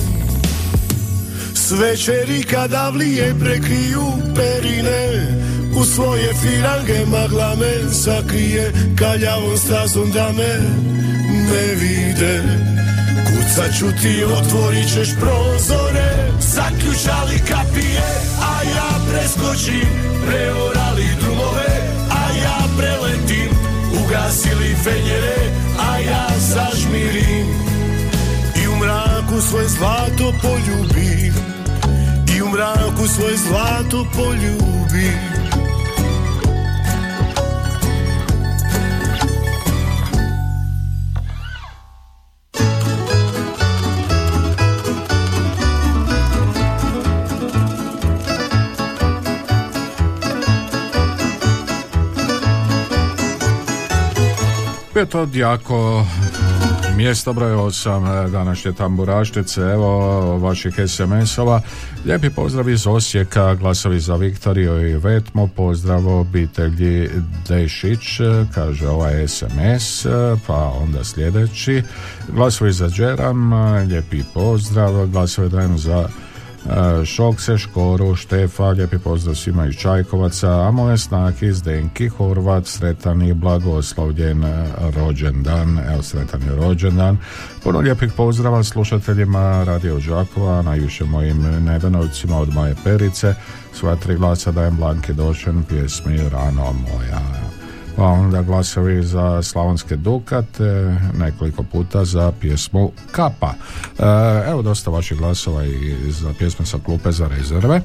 Večeri kada vlije prekriju perine U svoje firange magla me sakrije Kaljavom stazom da me ne vide Kucat ću ti, otvorit ćeš prozore Zaključali kapije, a ja preskočim Preorali drumove, a ja preletim Ugasili fenjere, a ja zažmirim. I u mraku svoje zlato poljubim mraku svoje zlato poljubim Peto Djako, mjesto broj 8 današnje tamburaštice, evo vaših SMS-ova. Lijepi pozdrav iz Osijeka, glasovi za Viktoriju i Vetmo, pozdrav obitelji Dešić, kaže ovaj SMS, pa onda sljedeći. Glasovi za Džeram, lijepi pozdrav, glasovi dajem za E, Šokse, Škoru, Štefa, lijepi pozdrav svima iz Čajkovaca, a moje snake Zdenki, Horvat, sretan i blagoslovljen e, rođendan, evo sretan je rođendan. Puno lijepih pozdrava slušateljima Radio Đakova, najviše mojim nebenovcima od moje perice, sva tri glasa dajem Blanki Došen, pjesmi Rano moja pa onda glasovi za Slavonske Dukate, nekoliko puta za pjesmu Kapa. E, evo dosta vaših glasova i za pjesme sa klupe za rezerve.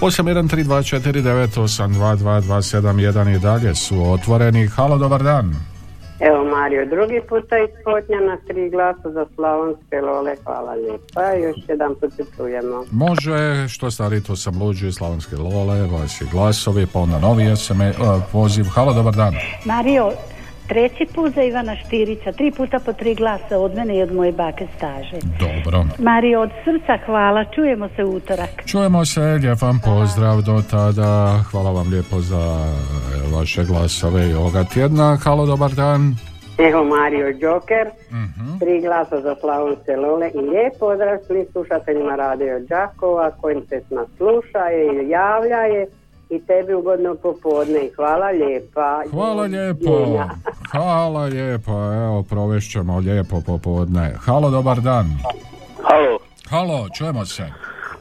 813249822271 i dalje su otvoreni. Halo, dobar dan. Evo Mario, drugi puta iz Potnjana, tri glasa za Slavonske Lole, hvala lijepa. Još jedan put se čujemo. Može, što stari to sam luđi, Slavonske Lole, vaši glasovi, pa onda novi SM, uh, poziv. Halo, dobar dan. Mario, treći put za Ivana Štirića, tri puta po tri glasa od mene i od moje bake staže. Dobro. Mario, od srca hvala, čujemo se utorak. Čujemo se, lijep vam pozdrav do tada. Hvala vam lijepo za e, vaše glasove i ovoga tjedna. Halo, dobar dan. Evo Mario Joker, tri glasa za Slavonske Lole i lijep pozdrav svim slušateljima Radio Đakova kojim se nas slušaje i javljaje i tebi ugodno popodne i hvala lijepa. Hvala lijepo. Hvala lijepo. Evo, provešćemo lijepo popodne. Halo, dobar dan. Halo, Halo, čujemo se.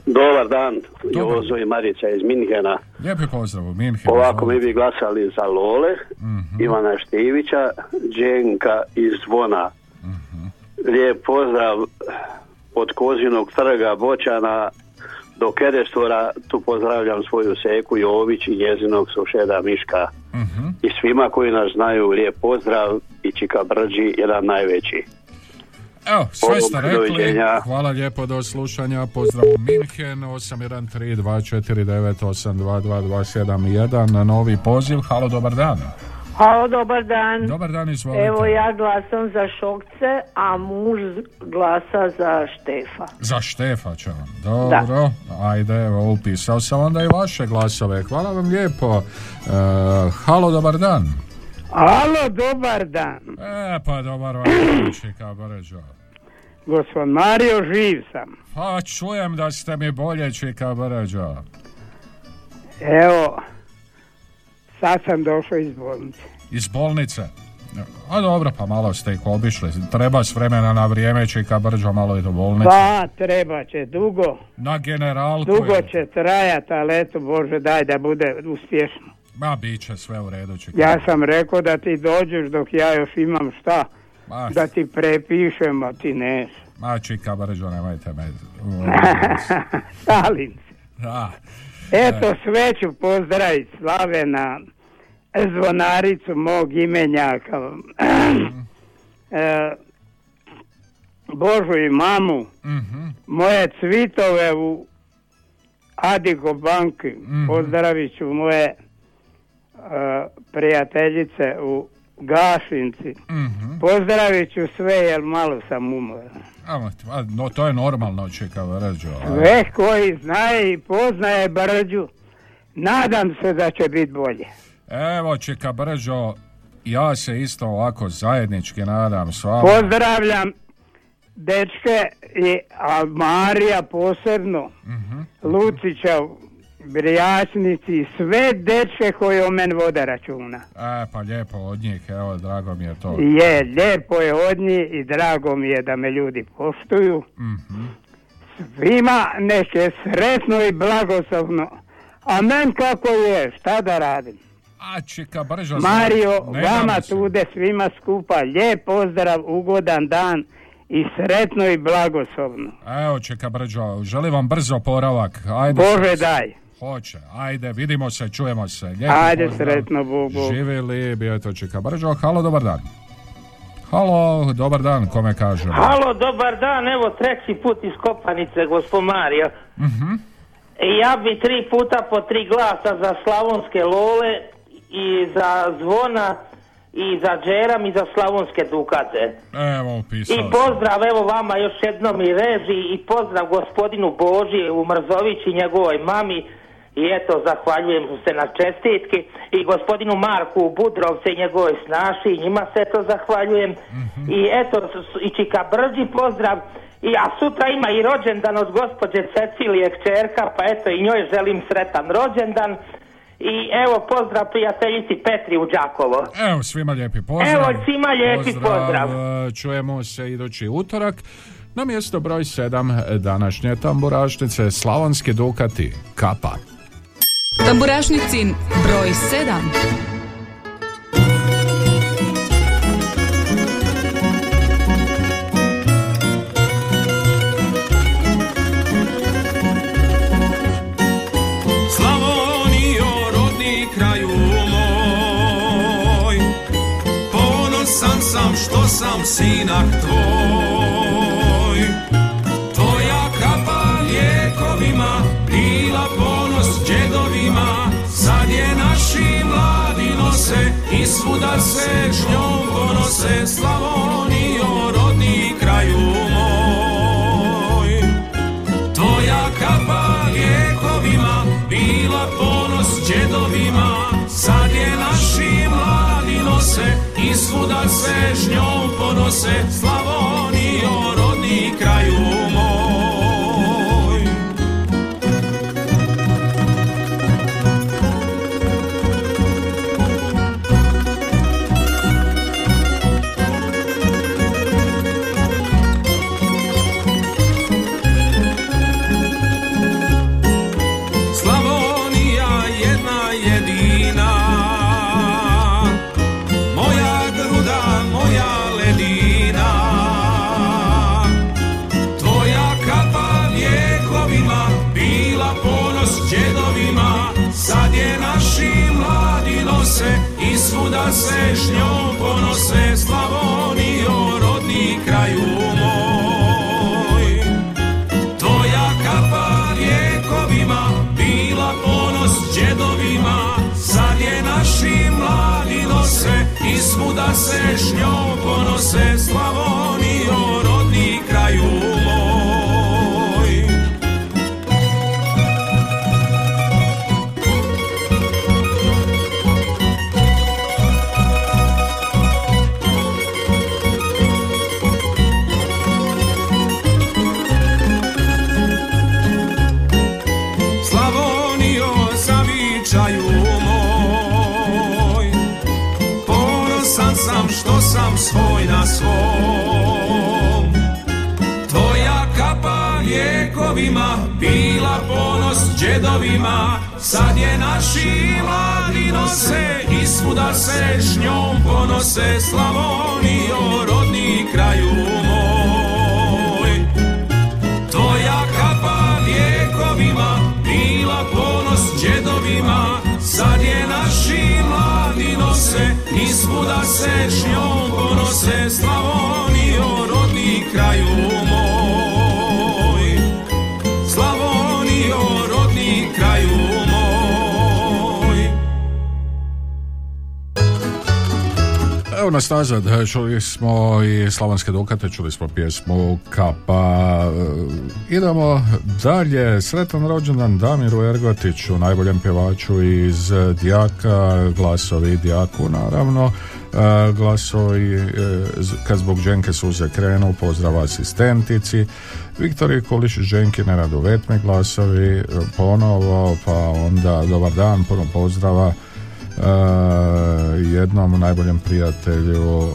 Dobar dan, Jozo i Marica iz Minhena. Lijepi pozdrav u Minhenu. Ovako mi bi glasali za Lole, Ivana Štivića, Đenka iz Zvona. Lijep pozdrav od Kozinog trga Bočana do Kerestora, tu pozdravljam svoju seku Jović i njezinog sušeda Miška. I svima koji nas znaju lijep pozdrav i Čika Brđi, jedan najveći. Evo, sve ste rekli. Hvala lijepo do slušanja. Pozdrav u Minhen 813-249-822-271 na novi poziv. Halo, dobar dan. Halo, dobar dan. Dobar dan, izvolite. Evo ja glasam za Šokce, a muž glasa za Štefa. Za Štefa će vam. Dobro, ajde, evo, upisao sam onda i vaše glasove. Hvala vam lijepo. E, halo, dobar dan. Alo, dobar dan. E, pa dobar vam Čika Brđo. Gospod Mario, živ sam. Pa čujem da ste mi bolje Čika Brđo. Evo, sad sam došao iz bolnice. Iz bolnice. A dobro, pa malo ste ih obišli. Treba s vremena na vrijeme Čika Brđo malo i do bolnice. Pa, treba će dugo. Na generalku Dugo je. će trajat, ali eto, Bože, daj da bude uspješno. Ma, bit će sve u redu Čika. Ja sam rekao da ti dođeš dok ja još imam šta. Ma, Da ti prepišem, a ti neš. ma Čika Brđo, nemojte me... (laughs) Šalim se. Da. Eto, sve ću pozdraviti Slavena, zvonaricu mog imenjaka, (clears throat) e, Božu i mamu, moje cvitove u Adigo banki, pozdravit ću moje e, prijateljice u Gašinci, pozdravit ću sve jer malo sam umoran. No, to je normalno Čika Brđo. Sve koji znaje i poznaje Brđu, nadam se da će biti bolje. Evo Čika Brđo, ja se isto ovako zajednički nadam s vama. Pozdravljam dečke i a Marija posebno, Mhm. Lucića, Brijačnici i sve dečke koji o meni vode računa. E, pa lijepo od njih, evo, drago mi je to. Je, lijepo je od njih i drago mi je da me ljudi poštuju. Mhm. Svima neke sretno i blagoslovno. A men kako je, šta da radim? A Čika Brđo... Mario, ne vama tude svima skupa lijep pozdrav, ugodan dan i sretno i blagoslovno. Evo Čika Brđo, želim vam brzo poravak. Ajde, Bože se- daj. Hoće, ajde, vidimo se, čujemo se. Lijepi Ajde, pozdrav. sretno, Bog, Bog. Živjeli, bio je to Čika Brđo. Halo, dobar dan. Halo, dobar dan, kome kažemo? Halo, dobar dan, evo treći put iz Kopanice, gospod Mario. Mhm. I Ja bi tri puta po tri glasa za slavonske lole i za zvona i za džeram i za slavonske dukate. Evo, upisao I pozdrav evo vama još jednom i reži i pozdrav gospodinu Boži u Mrzović i njegovoj mami. I eto zahvaljujem se na čestitki. I gospodinu Marku u Budrovce i njegovoj snaši i njima se eto zahvaljujem. I eto i Čika Brđi pozdrav. I a sutra ima i rođendan od gospođe Cecilije kćerka pa eto i njoj želim sretan rođendan i evo pozdrav prijateljici Petri u Đakovo. Evo, svima lijepi pozdrav. Evo, svima lijepi pozdrav. e, Čujemo se idući utorak. Na mjesto broj 7 današnje tamburašnice Slavonski Dukati Kapa. Tamburašnicin broj 7. sam sinak tvoj. Tvoja kapa lijekovima Bila ponos džedovima. Sad je naši mladi nose I svuda se s njom ponose. Slavonijo, svuda se s njom ponose Slavonijo, rodni kraju Nazad, čuli smo i Slavonske Dukate, čuli smo pjesmu Kapa. E, Idemo dalje, sretan rođendan Damiru Ergotiću, najboljem pjevaču iz Dijaka, glasovi Dijaku naravno. E, glasovi e, kad zbog Dženke suze krenu, pozdrav asistentici. Viktoriji Kuliš, Ženki, Nenadu Vetme glasovi, e, ponovo, pa onda dobar dan, puno pozdrava e, jednom najboljem prijatelju e,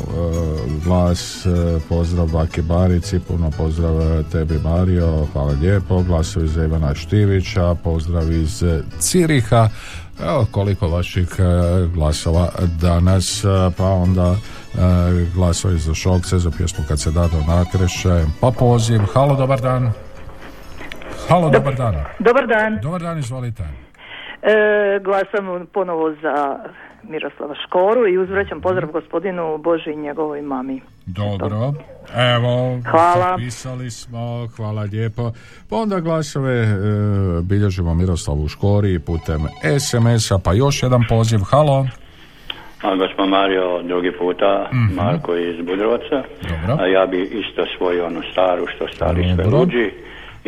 glas, e, pozdrav Baki Barici, puno pozdrav tebi Mario, hvala lijepo, glasovi za Ivana Štivića, pozdrav iz Ciriha, Evo koliko vaših e, glasova danas, e, pa onda e, glasovi za Šokce, za pjesmu Kad se dado nakreše, pa poziv, halo, dobar dan. Halo, dobar dan. Dobar dan. Dobar dan, izvolite. E, glasam ponovo za Miroslava Škoru i uzvraćam pozdrav gospodinu Boži i njegovoj mami. Dobro, evo, Hvala. zapisali smo, hvala lijepo. Pa onda glasove e, bilježimo Miroslavu Škori putem SMS-a, pa još jedan poziv, halo. A gospod Mario drugi puta, Mhm. Marko iz Budrovaca. Dobro. A ja bi isto svoju onu staru što stari sve Dobro. luđi.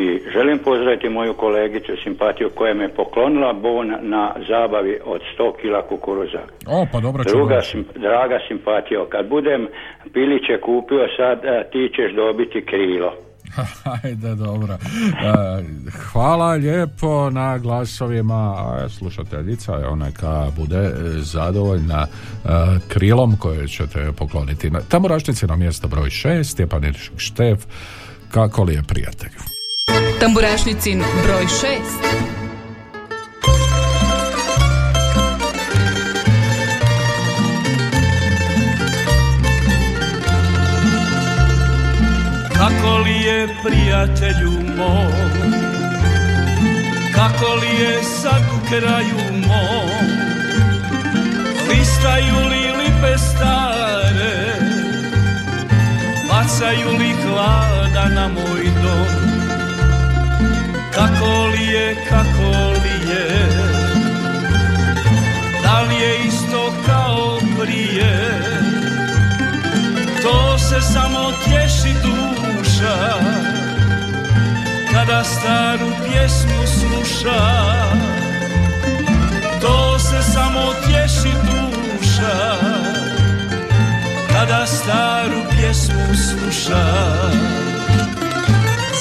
I želim pozdraviti moju kolegicu simpatiju koja me poklonila bon na zabavi od 100 kila kukuruza. O, pa dobro Druga, sim, draga simpatija, kad budem piliće kupio sad, a, ti ćeš dobiti krilo. (laughs) Ajde, dobro. E, hvala lijepo na glasovima. Slušateljica je neka bude e, zadovoljna e, krilom koje ćete pokloniti. Na Tamburašnici na mjesto broj 6, Stjepan Štef. Kako li je prijatelj? Tamburašnicin broj 6. Kako li je prijatelju mom? Kako li je sad u kraju mom? Listaju li lipe stare? Bacaju li hlada na moj dom Kako li je, kako li je? Da li je isto kao prije? To se samo tješi duša Kada staru pjesmu sluša. To se samo tješi duša Kada staru pjesmu sluša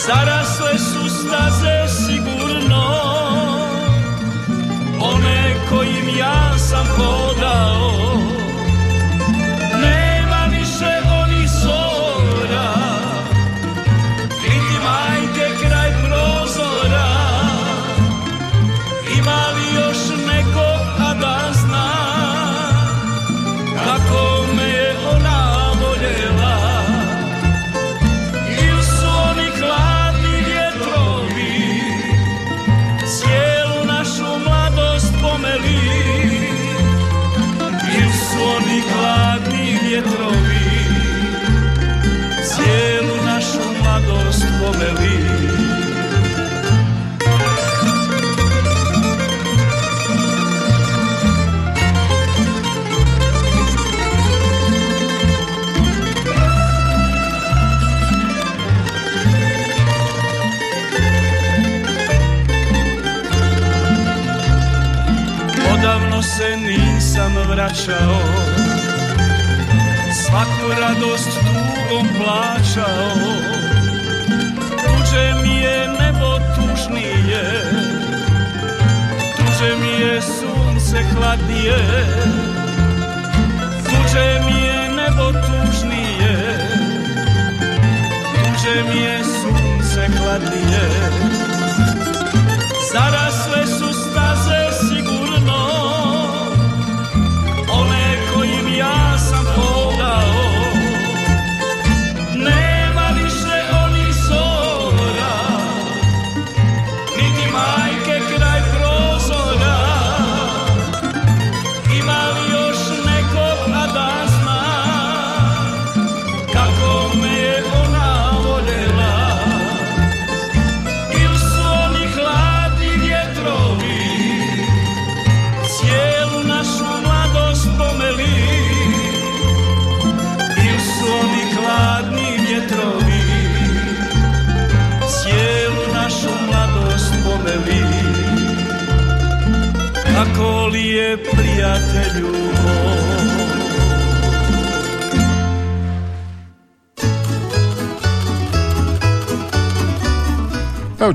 Zarasle su staze sigurno One kojim ja sam hodao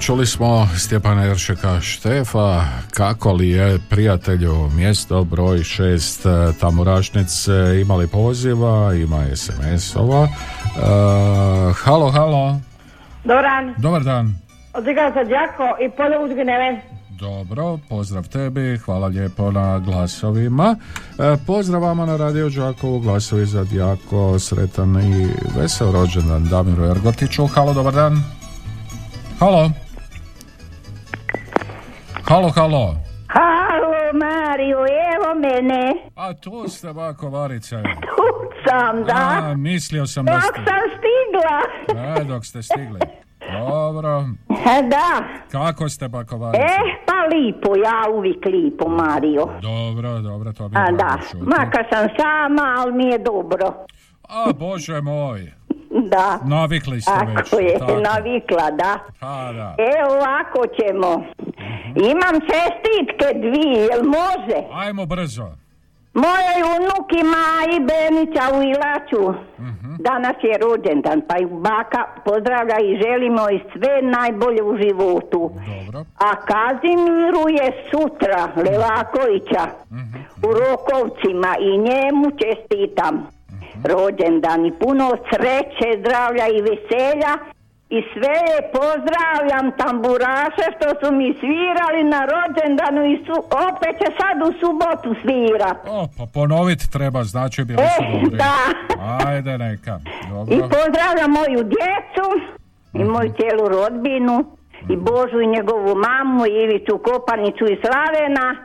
čuli smo Stjepana Jeršeka Štefa, kako li je prijatelju mjesto broj 6 Tamurašnic imali poziva, ima SMS-ova. E, halo, halo, Doran, dobar dan. odigrao sam Đako i polje uzgineve. Dobro, pozdrav tebi, hvala lijepo na glasovima. E, pozdrav vama na Radio Đakovu, glasovi za Djako, sretan i vesel rođendan Damiru Ergotiću. Halo, dobar dan. Halo. Halo, halo. Halo Mario, evo mene. A tu ste bako Varica. Tu sam, da. A, mislio sam da Dok ste... sam stigla. E, dok ste stigli. Dobro. E, Da. Kako ste bako Varica? E, pa lipo, ja uvijek lipo, Mario. Dobro, dobro, to bi je A da, čuti. makar sam sama, ali mi je dobro. A, bože moj. Da. Navikli ste Tako već. je, tako. navikla, da. A, da. E, ovako ćemo. Imam čestitke dvije, jel može? Ajmo brzo. Mojoj unuki Maji Benića u Ilaču. Danas je rođendan, pa ju baka pozdravlja i želimo i sve najbolje u životu. Dobro. A Kazimiru je sutra, Levakovića, u Rokovcima i njemu čestitam rođendan i puno sreće, zdravlja i veselja i sve je pozdravljam tamburaše što su mi svirali na rođendanu i su, opet će sad u subotu svirat. O, pa ponovit treba, znači bili su E, dobri. da. Ajde neka. I Dobro. pozdravljam moju djecu i moju cijelu rodbinu i Božu i njegovu mamu, i Ivicu Kopanicu i Slavena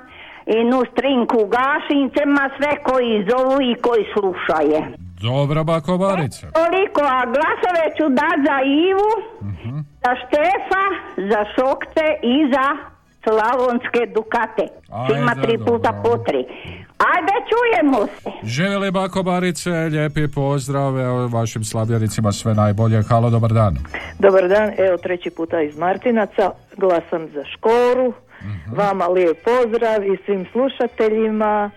i Nustrinku Gašincema, sve koji zovu i koji slušaje. Dobro, bako Varica. Toliko, a glasove ću dati za Ivu, za Štefa, za Šokce i za Slavonske Dukate. Svima Ajde, tri puta dobro. po tri. Ajde, čujemo se. Živjeli bako Barice, lijepi pozdrav, evo vašim slavljenicima sve najbolje. Halo, dobar dan. Dobar dan, evo treći puta iz Martinaca, glasam za Škoru, vama lijep pozdrav i svim slušateljima,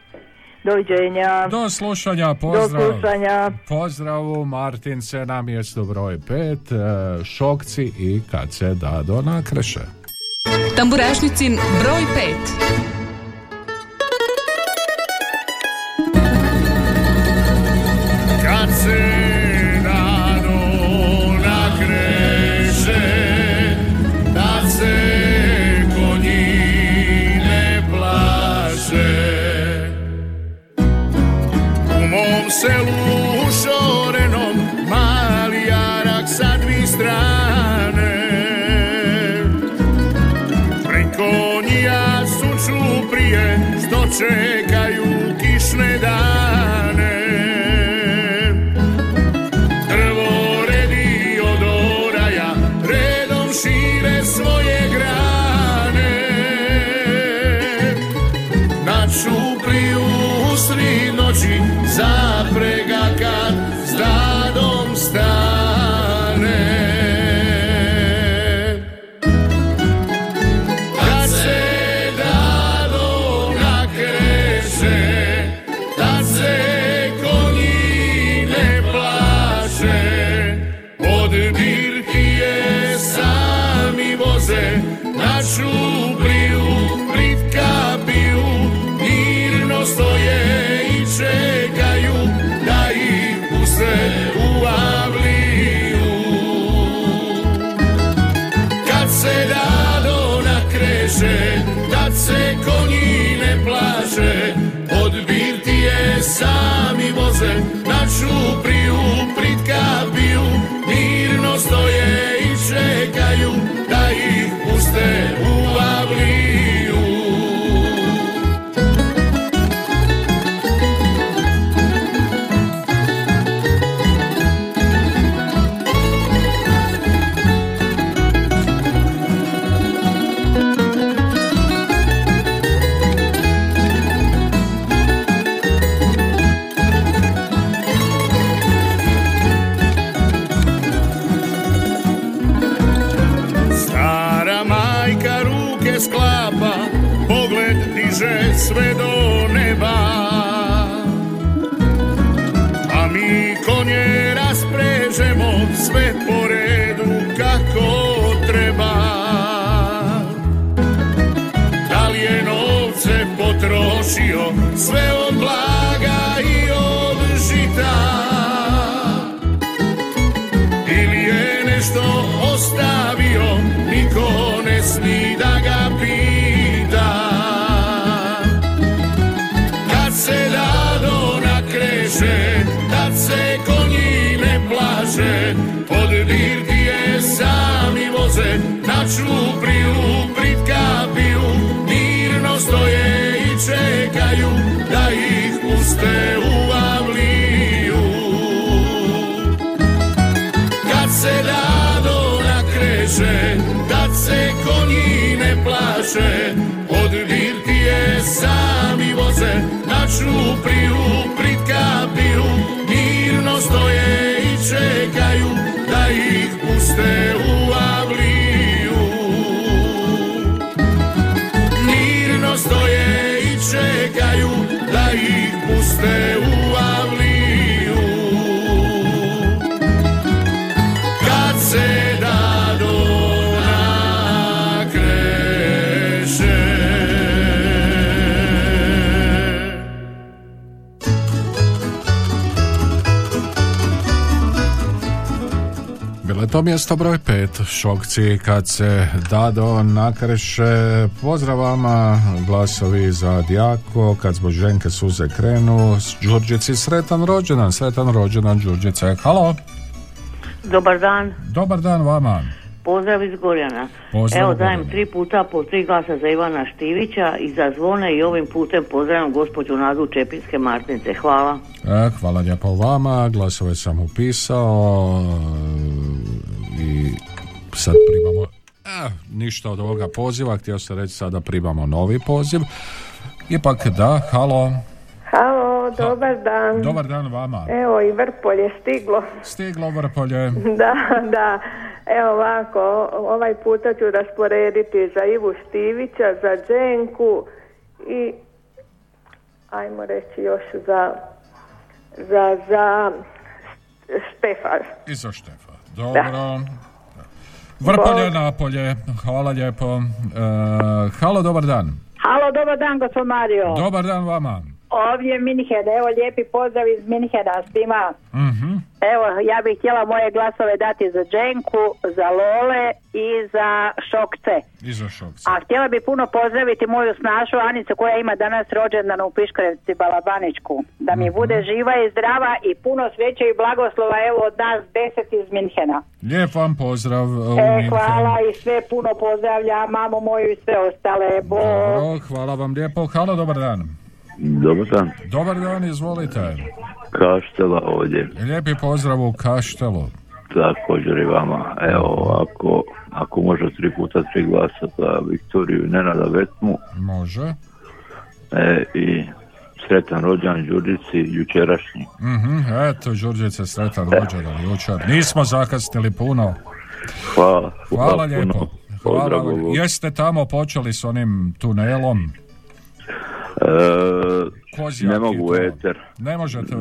doviđenja. Do slušanja, pozdrav. Do slušanja. Pozdrav u Martince na mjestu broj 5, Šokci i kad se Dado nakreše. Tamburašnicin broj 5. mom plaše, od birtije sami voze, na čupriju pritka piju, mirno stoje i čekaju da ih puste Mjesto broj pet, šokci kad se dado nakreše. Pozdrav vama, glasovi za Djako, kad zbog ženke suze krenu, s Đurđici sretan rođendan, sretan rođendan Đurđice. Halo, Dobar dan, dobar dan vama. pozdrav iz Gorjana. Pozdrav, Evo dajem tri puta po tri glasa za Ivana Štivića i za zvone i ovim putem pozdravljam gospođu Nadu Čepinske Martince. Hvala. E, hvala lijepo vama, glasove sam upisao sad primamo e, ništa od ovoga poziva, htio sam reći sada primamo novi poziv. Ipak da, halo, Halo, dobar dan. dobar dan vama. Evo i Vrpolje stiglo. Stiglo Vrpolje. (laughs) Da, da. Evo ovako, ovaj puta ću rasporediti za Ivu Štivića, za Dženku i ajmo reći još za za, za Štefan. I za Štefa. Dobro. Vrpolje, Napolje, hvala lijepo. E, halo, dobar dan. Halo, dobar dan, gospod Mario. Dobar dan vama. Ovdje je Minhen, evo lijepi pozdrav iz Minhena svima. Mhm. Evo, ja bih htjela moje glasove dati za Dženku, za Lole i za Šokce. I za šokce. A htjela bih puno pozdraviti moju snašu Anicu koja ima danas rođendan u Piškorevci Balabaničku. Da mi bude živa i zdrava i puno sreće i blagoslova evo od nas deset iz Minhena. Lijep vam pozdrav u E, hvala i sve puno pozdravljam, mamu moju i sve ostale. Bo... Dobro, hvala vam lijepo. Halo, dobar dan. Dobar dan, Dobar dan, izvolite. Kaštela ovdje, Lijepi pozdrav u Kaštelu. također i vama. Evo, ako, ako može tri puta tri glasa za Viktoriju i Nenada Vetmu Može. e, i sretan rođan Đurđici jučerašnji. Mhm, eto, Đurđice, sretan rođendan jučer. Nismo zakasnili puno. Hvala. Hvala lijepo. Hvala. Vam. Bogu. Jeste tamo počeli s onim tunelom? E, kozjak Ne i mogu to. eter. Ne možete (laughs) u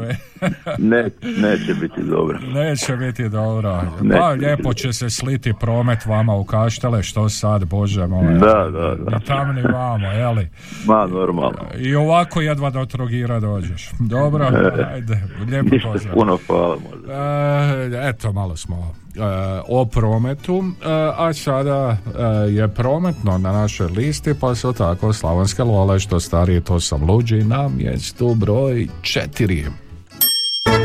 Ne, neće biti dobro. Neće biti dobro. Neće Pa biti lijepo će se sliti promet vama u kaštele, što sad, bože moj. Da, da, da. Ni tam ni vamo, jeli? Ma, normalno. I ovako jedva do Trogira dođeš. Dobro, E, ajde, lijepo Ništa, pozdrav. puno hvala možda. E, eto, malo smo e, o prometu, e, a sada e, je prometno na našoj listi, pa su tako Slavonske lole, što stariji, to sam luđi, na mjestu broj četiri.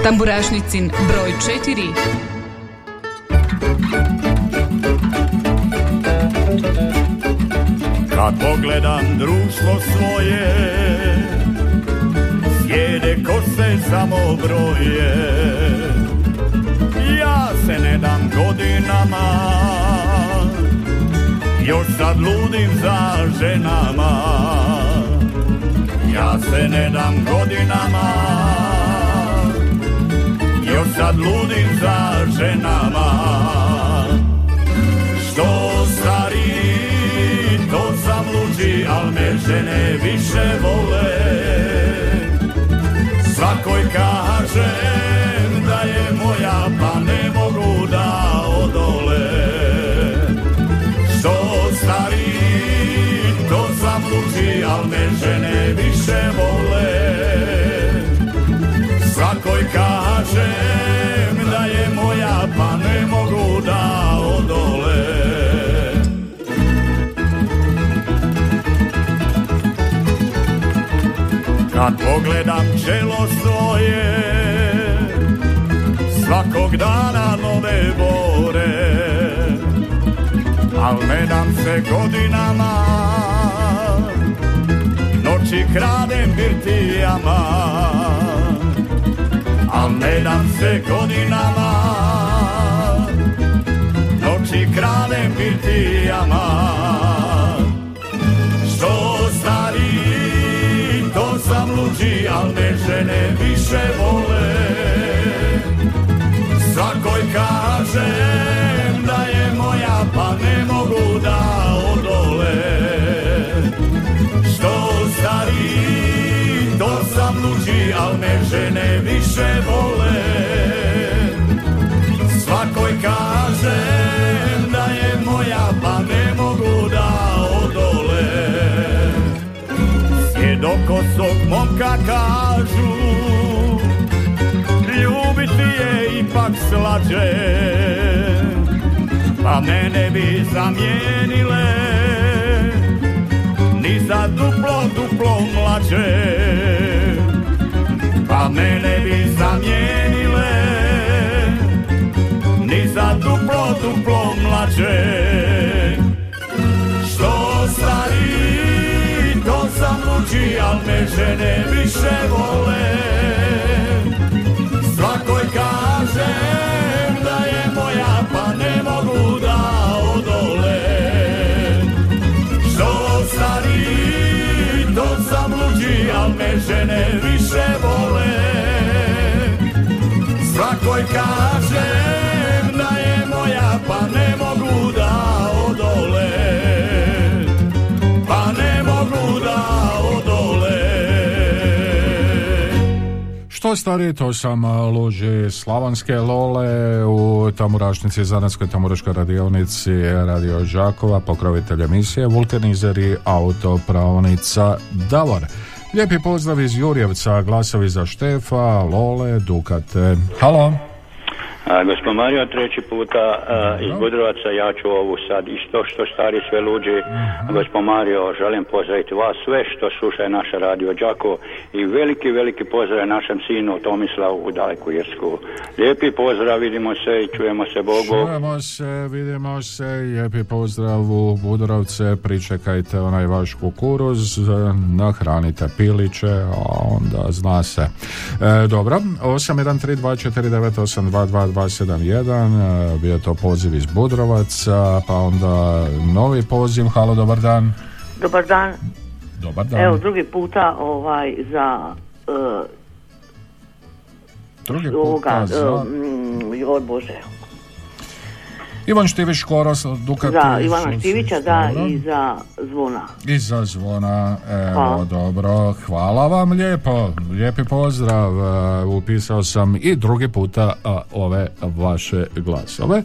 Tamburašnicin broj 4. Kad pogledam društvo svoje Sjede kose samo broje Ja se ne dam godinama Još sad ludim za ženama Se ne dam godinama. Još sad ludim za ženama? Što stari to sam luđi, al me žene više vole. Svakoj kažem al me žene više vole. Svakoj kažem da je moja, pa ne mogu da odole. Kad pogledam čelo svoje Svakog dana nove bore. Al ne dam se godinama Noći kradem birtijama Al ne dam se godinama. Noći kradem birtijama Što stari to sam luđi, al me žene više vole. Svakoj kažem da je moja, pa ne mogu da odole Što stari, to sam luđi, al me žene više vole. Svakoj kažem da je moja, pa ne mogu da odole. Svjedokosog momka kažu Ljubiti je ipak slađe Pa mene bi zamijenile. Ni za duplo, duplo mlađe. Pa mene bi zamijenile Ni za duplo, duplo mlađe. Što stari to sam luđi, al me žene više vole. Svakoj kažem da je moja, pa ne mogu da al me žene više vole Svakoj kažem da je moja, pa ne mogu da odole pa ne mogu da odole. Što stariji, to sam a, luđi Slavonske lole u Tamurašnici, Zanetskoj Tamuraškoj radionici Radio Đakova, pokrovitelj emisije Vulkanizer i autopravnica Davor. Lijepi pozdrav iz Jurjevca, glasovi za Štefa, Lole, Dukate. Halo? A, gospod Mario, treći puta iz Budrovaca, ja ću ovu sad isto što stari sve luđi. Mhm. Gospod Mario, želim pozdraviti vas sve što slušaju naša radio Đakovo i veliki, veliki pozdrav našem sinu Tomislavu u Daleku Irsku. Lijepi pozdrav, vidimo se i čujemo se Bogu. Čujemo se, vidimo se, lijepi pozdrav u Budrovce, pričekajte onaj vaš kukuruz, nahranite piliće, a onda zna se. E, dobro, 813249822 271, bio to poziv iz Budrovaca, pa onda novi poziv, halo, dobar dan. Dobar dan. Dobar dan. Evo, drugi puta ovaj, za uh, drugi puta ovoga, za... Uh, joj Bože, Ivan Štivić Škoro, Dukat Za Ivana Štivića, da, i za zvona. I za zvona, evo, dobro, hvala vam lijepo, lijepi pozdrav, e, upisao sam i drugi puta ove vaše glasove,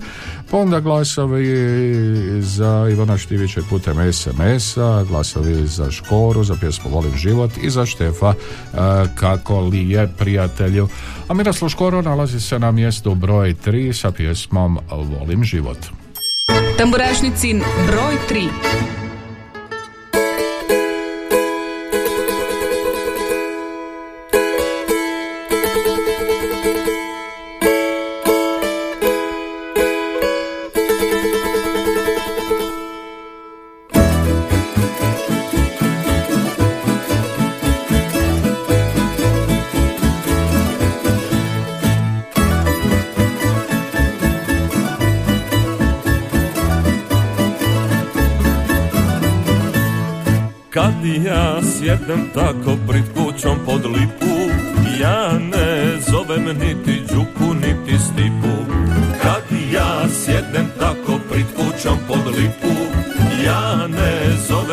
pa onda glasovi za Ivana Štivića putem SMS-a, glasovi za Škoru, za pjesmu Volim život i za Štefa e, kako li je prijatelju. A Miroslav Škoro nalazi se na mjestu broj 3 sa pjesmom Volim život. Повод. Тамбурашни цин брой 3. sjednem tako pred kućom pod lipu. Ja ne zovem niti Đuku niti Stipu. Kad ja sjednem tako pred kućom pod lipu Ja ne zovem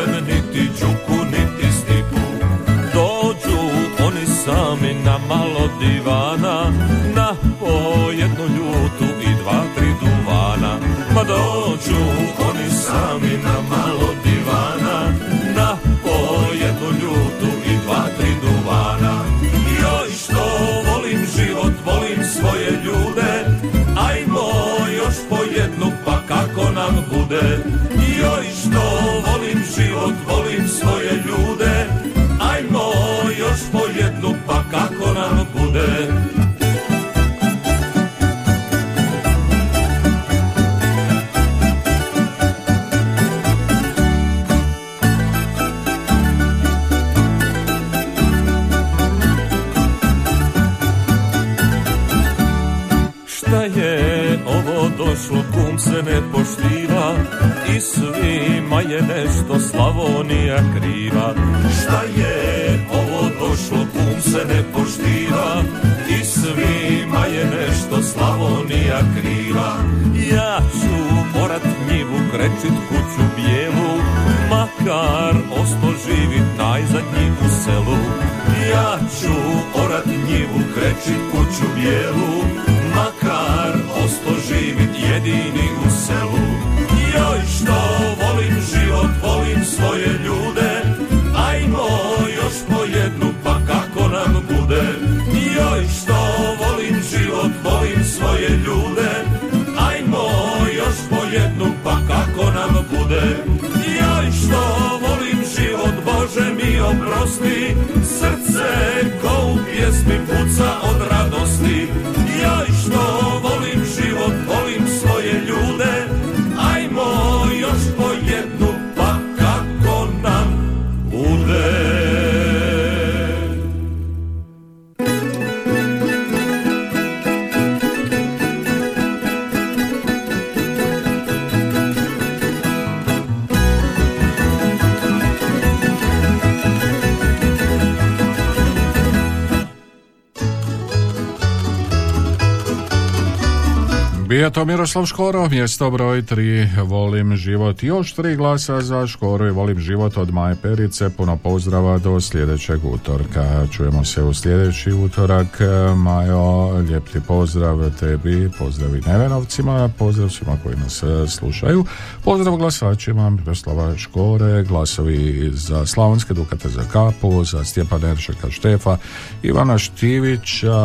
Miroslav Škoro, mjesto broj 3, volim život. Još tri glasa za Škoro i volim život od Maje Perice. Puno pozdrava do sljedećeg utorka. Čujemo se u sljedeći utorak. Majo, lijep ti pozdrav tebi, pozdrav i Nevenovcima, pozdrav svima koji nas e, slušaju. Pozdrav glasačima Miroslava Škore, glasovi za Slavonske Dukate za Kapu, za Stjepan Eršaka Štefa, Ivana Štivića,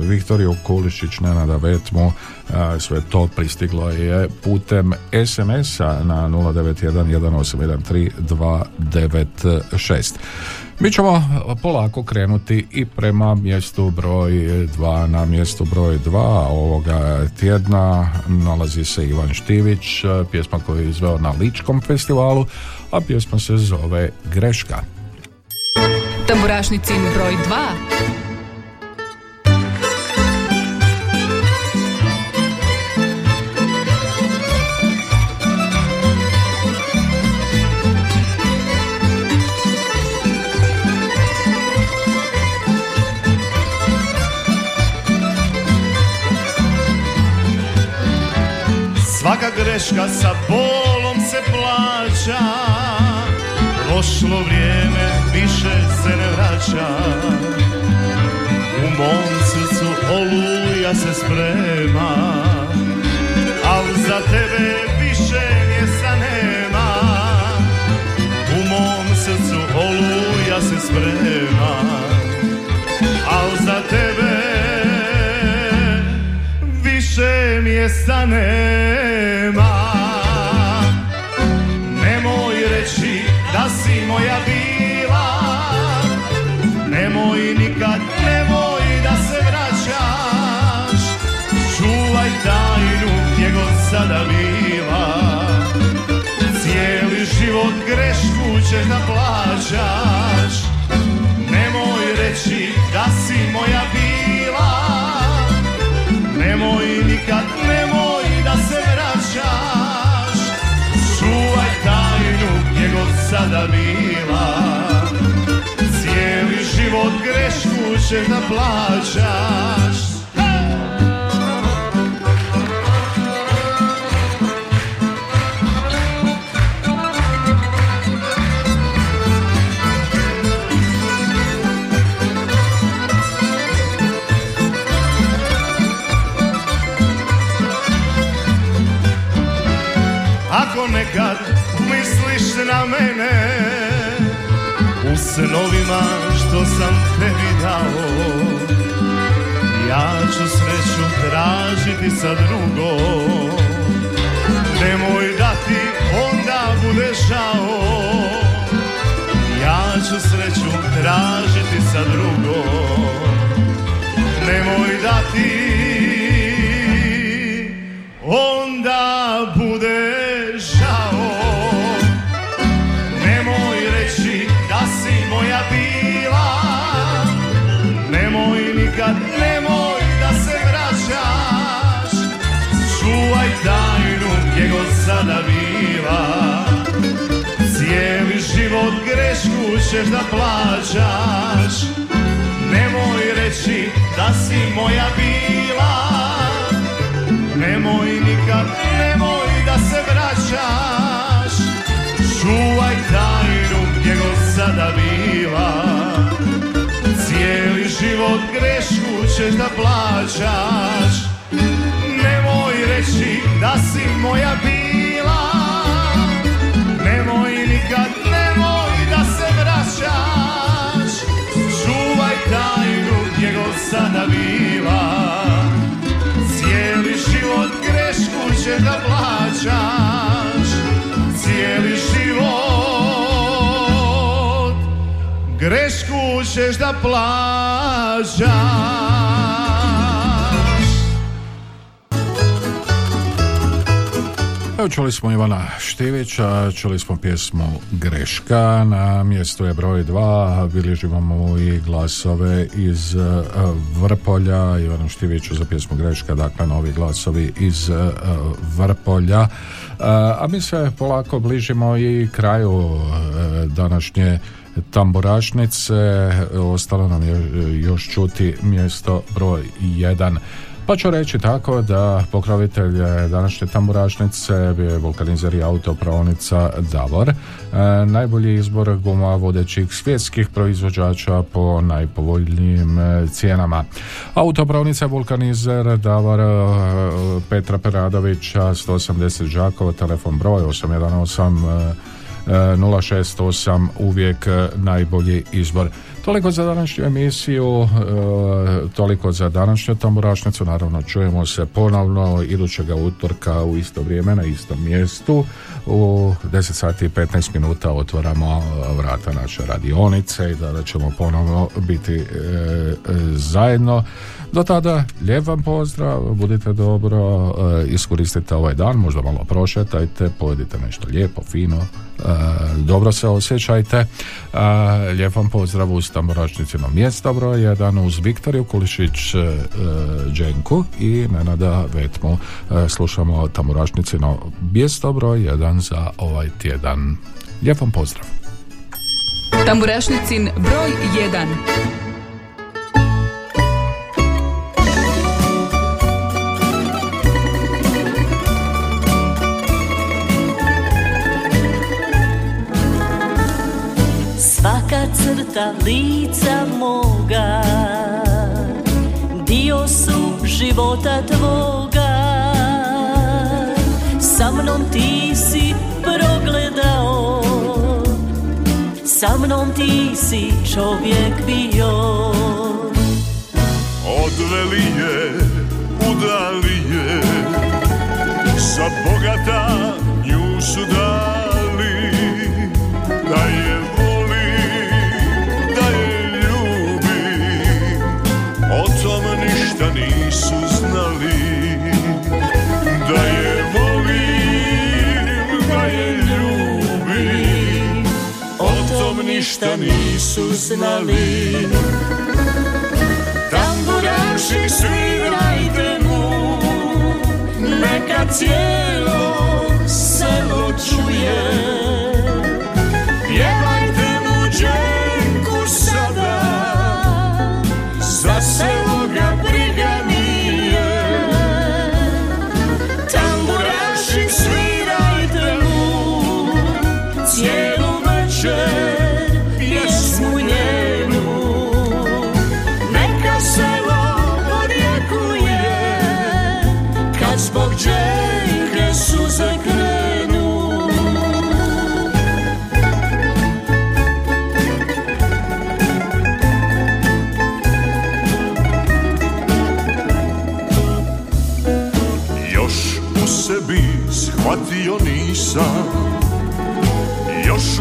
Viktoriju Kulišić, Nenada Vetmu, sve to pristiglo je putem SMS-a na 0911813296. Mi ćemo polako krenuti i prema mjestu broj 2. Na mjestu broj 2 ovoga tjedna nalazi se Ivan Štivić, pjesma koju je izveo na Ličkom festivalu, a pjesma se zove Greška. Tamburašnicin broj 2 greška sa bolom se plaća. Prošlo vrijeme više se ne vraća. U mom srcu oluja se sprema Al za tebe više mjesta nema. U mom srcu oluja se sprema Al za tebe mjesta nema. Nemoj reći da si moja bila. Nemoj nikad, nemoj da se vraćaš. Čuvaj tajnu gdje god sada bila. Cijeli život grešku ćeš da plaćaš sada bila. Cijeli život grešku ćeš da plaćaš mene. U snovima što sam tebi dao Ja ću sreću tražiti sa drugom. Nemoj da ti onda bude žao Ja ću sreću tražiti sa drugom. Nemoj da ti sada bila Cijeli život grešku ćeš da plaćaš. Nemoj reći da si moja bila. Nemoj nikad, nemoj da se vraćaš. Čuvaj tajnu gdje god sada bila. Cijeli život grešku ćeš da plaćaš. Nemoj reći da si moja bila sada bila Cijeli život grešku ćeš da plaćaš. Cijeli život grešku ćeš da plaćaš Evo čuli smo Ivana Štivića, čuli smo pjesmu Greška, na mjestu je broj dva, bilježimo mu i glasove iz uh, Vrpolja, Ivanu Štiviću za pjesmu Greška, dakle novi glasovi iz uh, Vrpolja. Uh, a mi se polako bližimo i kraju današnje tamburašnice, ostalo nam je još čuti mjesto broj jedan. Pa ću reći tako da pokrovitelj današnje tamburašnice bio je vulkanizer i autopravnica Davor. E, najbolji izbor guma vodećih svjetskih proizvođača po najpovoljnijim cijenama. Autopravnica vulkanizer Davor Petra Peradovića 180 Žakova, telefon broj 818 068 uvijek najbolji izbor. Toliko za današnju emisiju, toliko za današnju tamburašnicu, naravno čujemo se ponovno idućega utorka u isto vrijeme na istom mjestu. U 10 sati i 15 minuta otvaramo vrata naše radionice i da ćemo ponovno biti zajedno. Do tada, lijep vam pozdrav, budite dobro, iskoristite ovaj dan, možda malo prošetajte, pojedite nešto lijepo, fino, dobro se osjećajte. Lijep vam pozdrav uz Tamburašnicino mjesto broj 1 uz Viktoriju Kulišić Dženku i Nenada Vetmu. Slušamo Tamburašnicino mjesto broj 1 za ovaj tjedan. Lijep vam pozdrav. Tamburašnicin broj 1 crta lica moga. Dio su života tvoga. Sa mnom ti si progledao. Sa mnom ti si čovjek bio. Odveli je, udali je. Sa bogata nju su dali ništa nisu znali. Tamburaši svirajte mu Neka cijelo selo čuje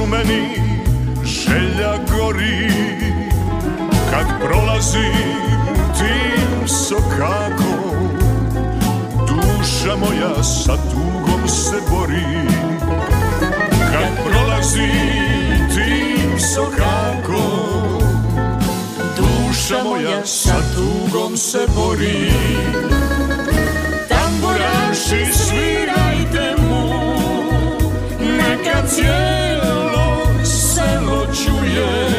U meni želja gori. Kad prolazim tim sokakom Duša moja sa tugom se bori. Kad prolazim tim sokakom Duša moja sa tugom se bori. Tamburaši svirajte mu Neka cijelo selo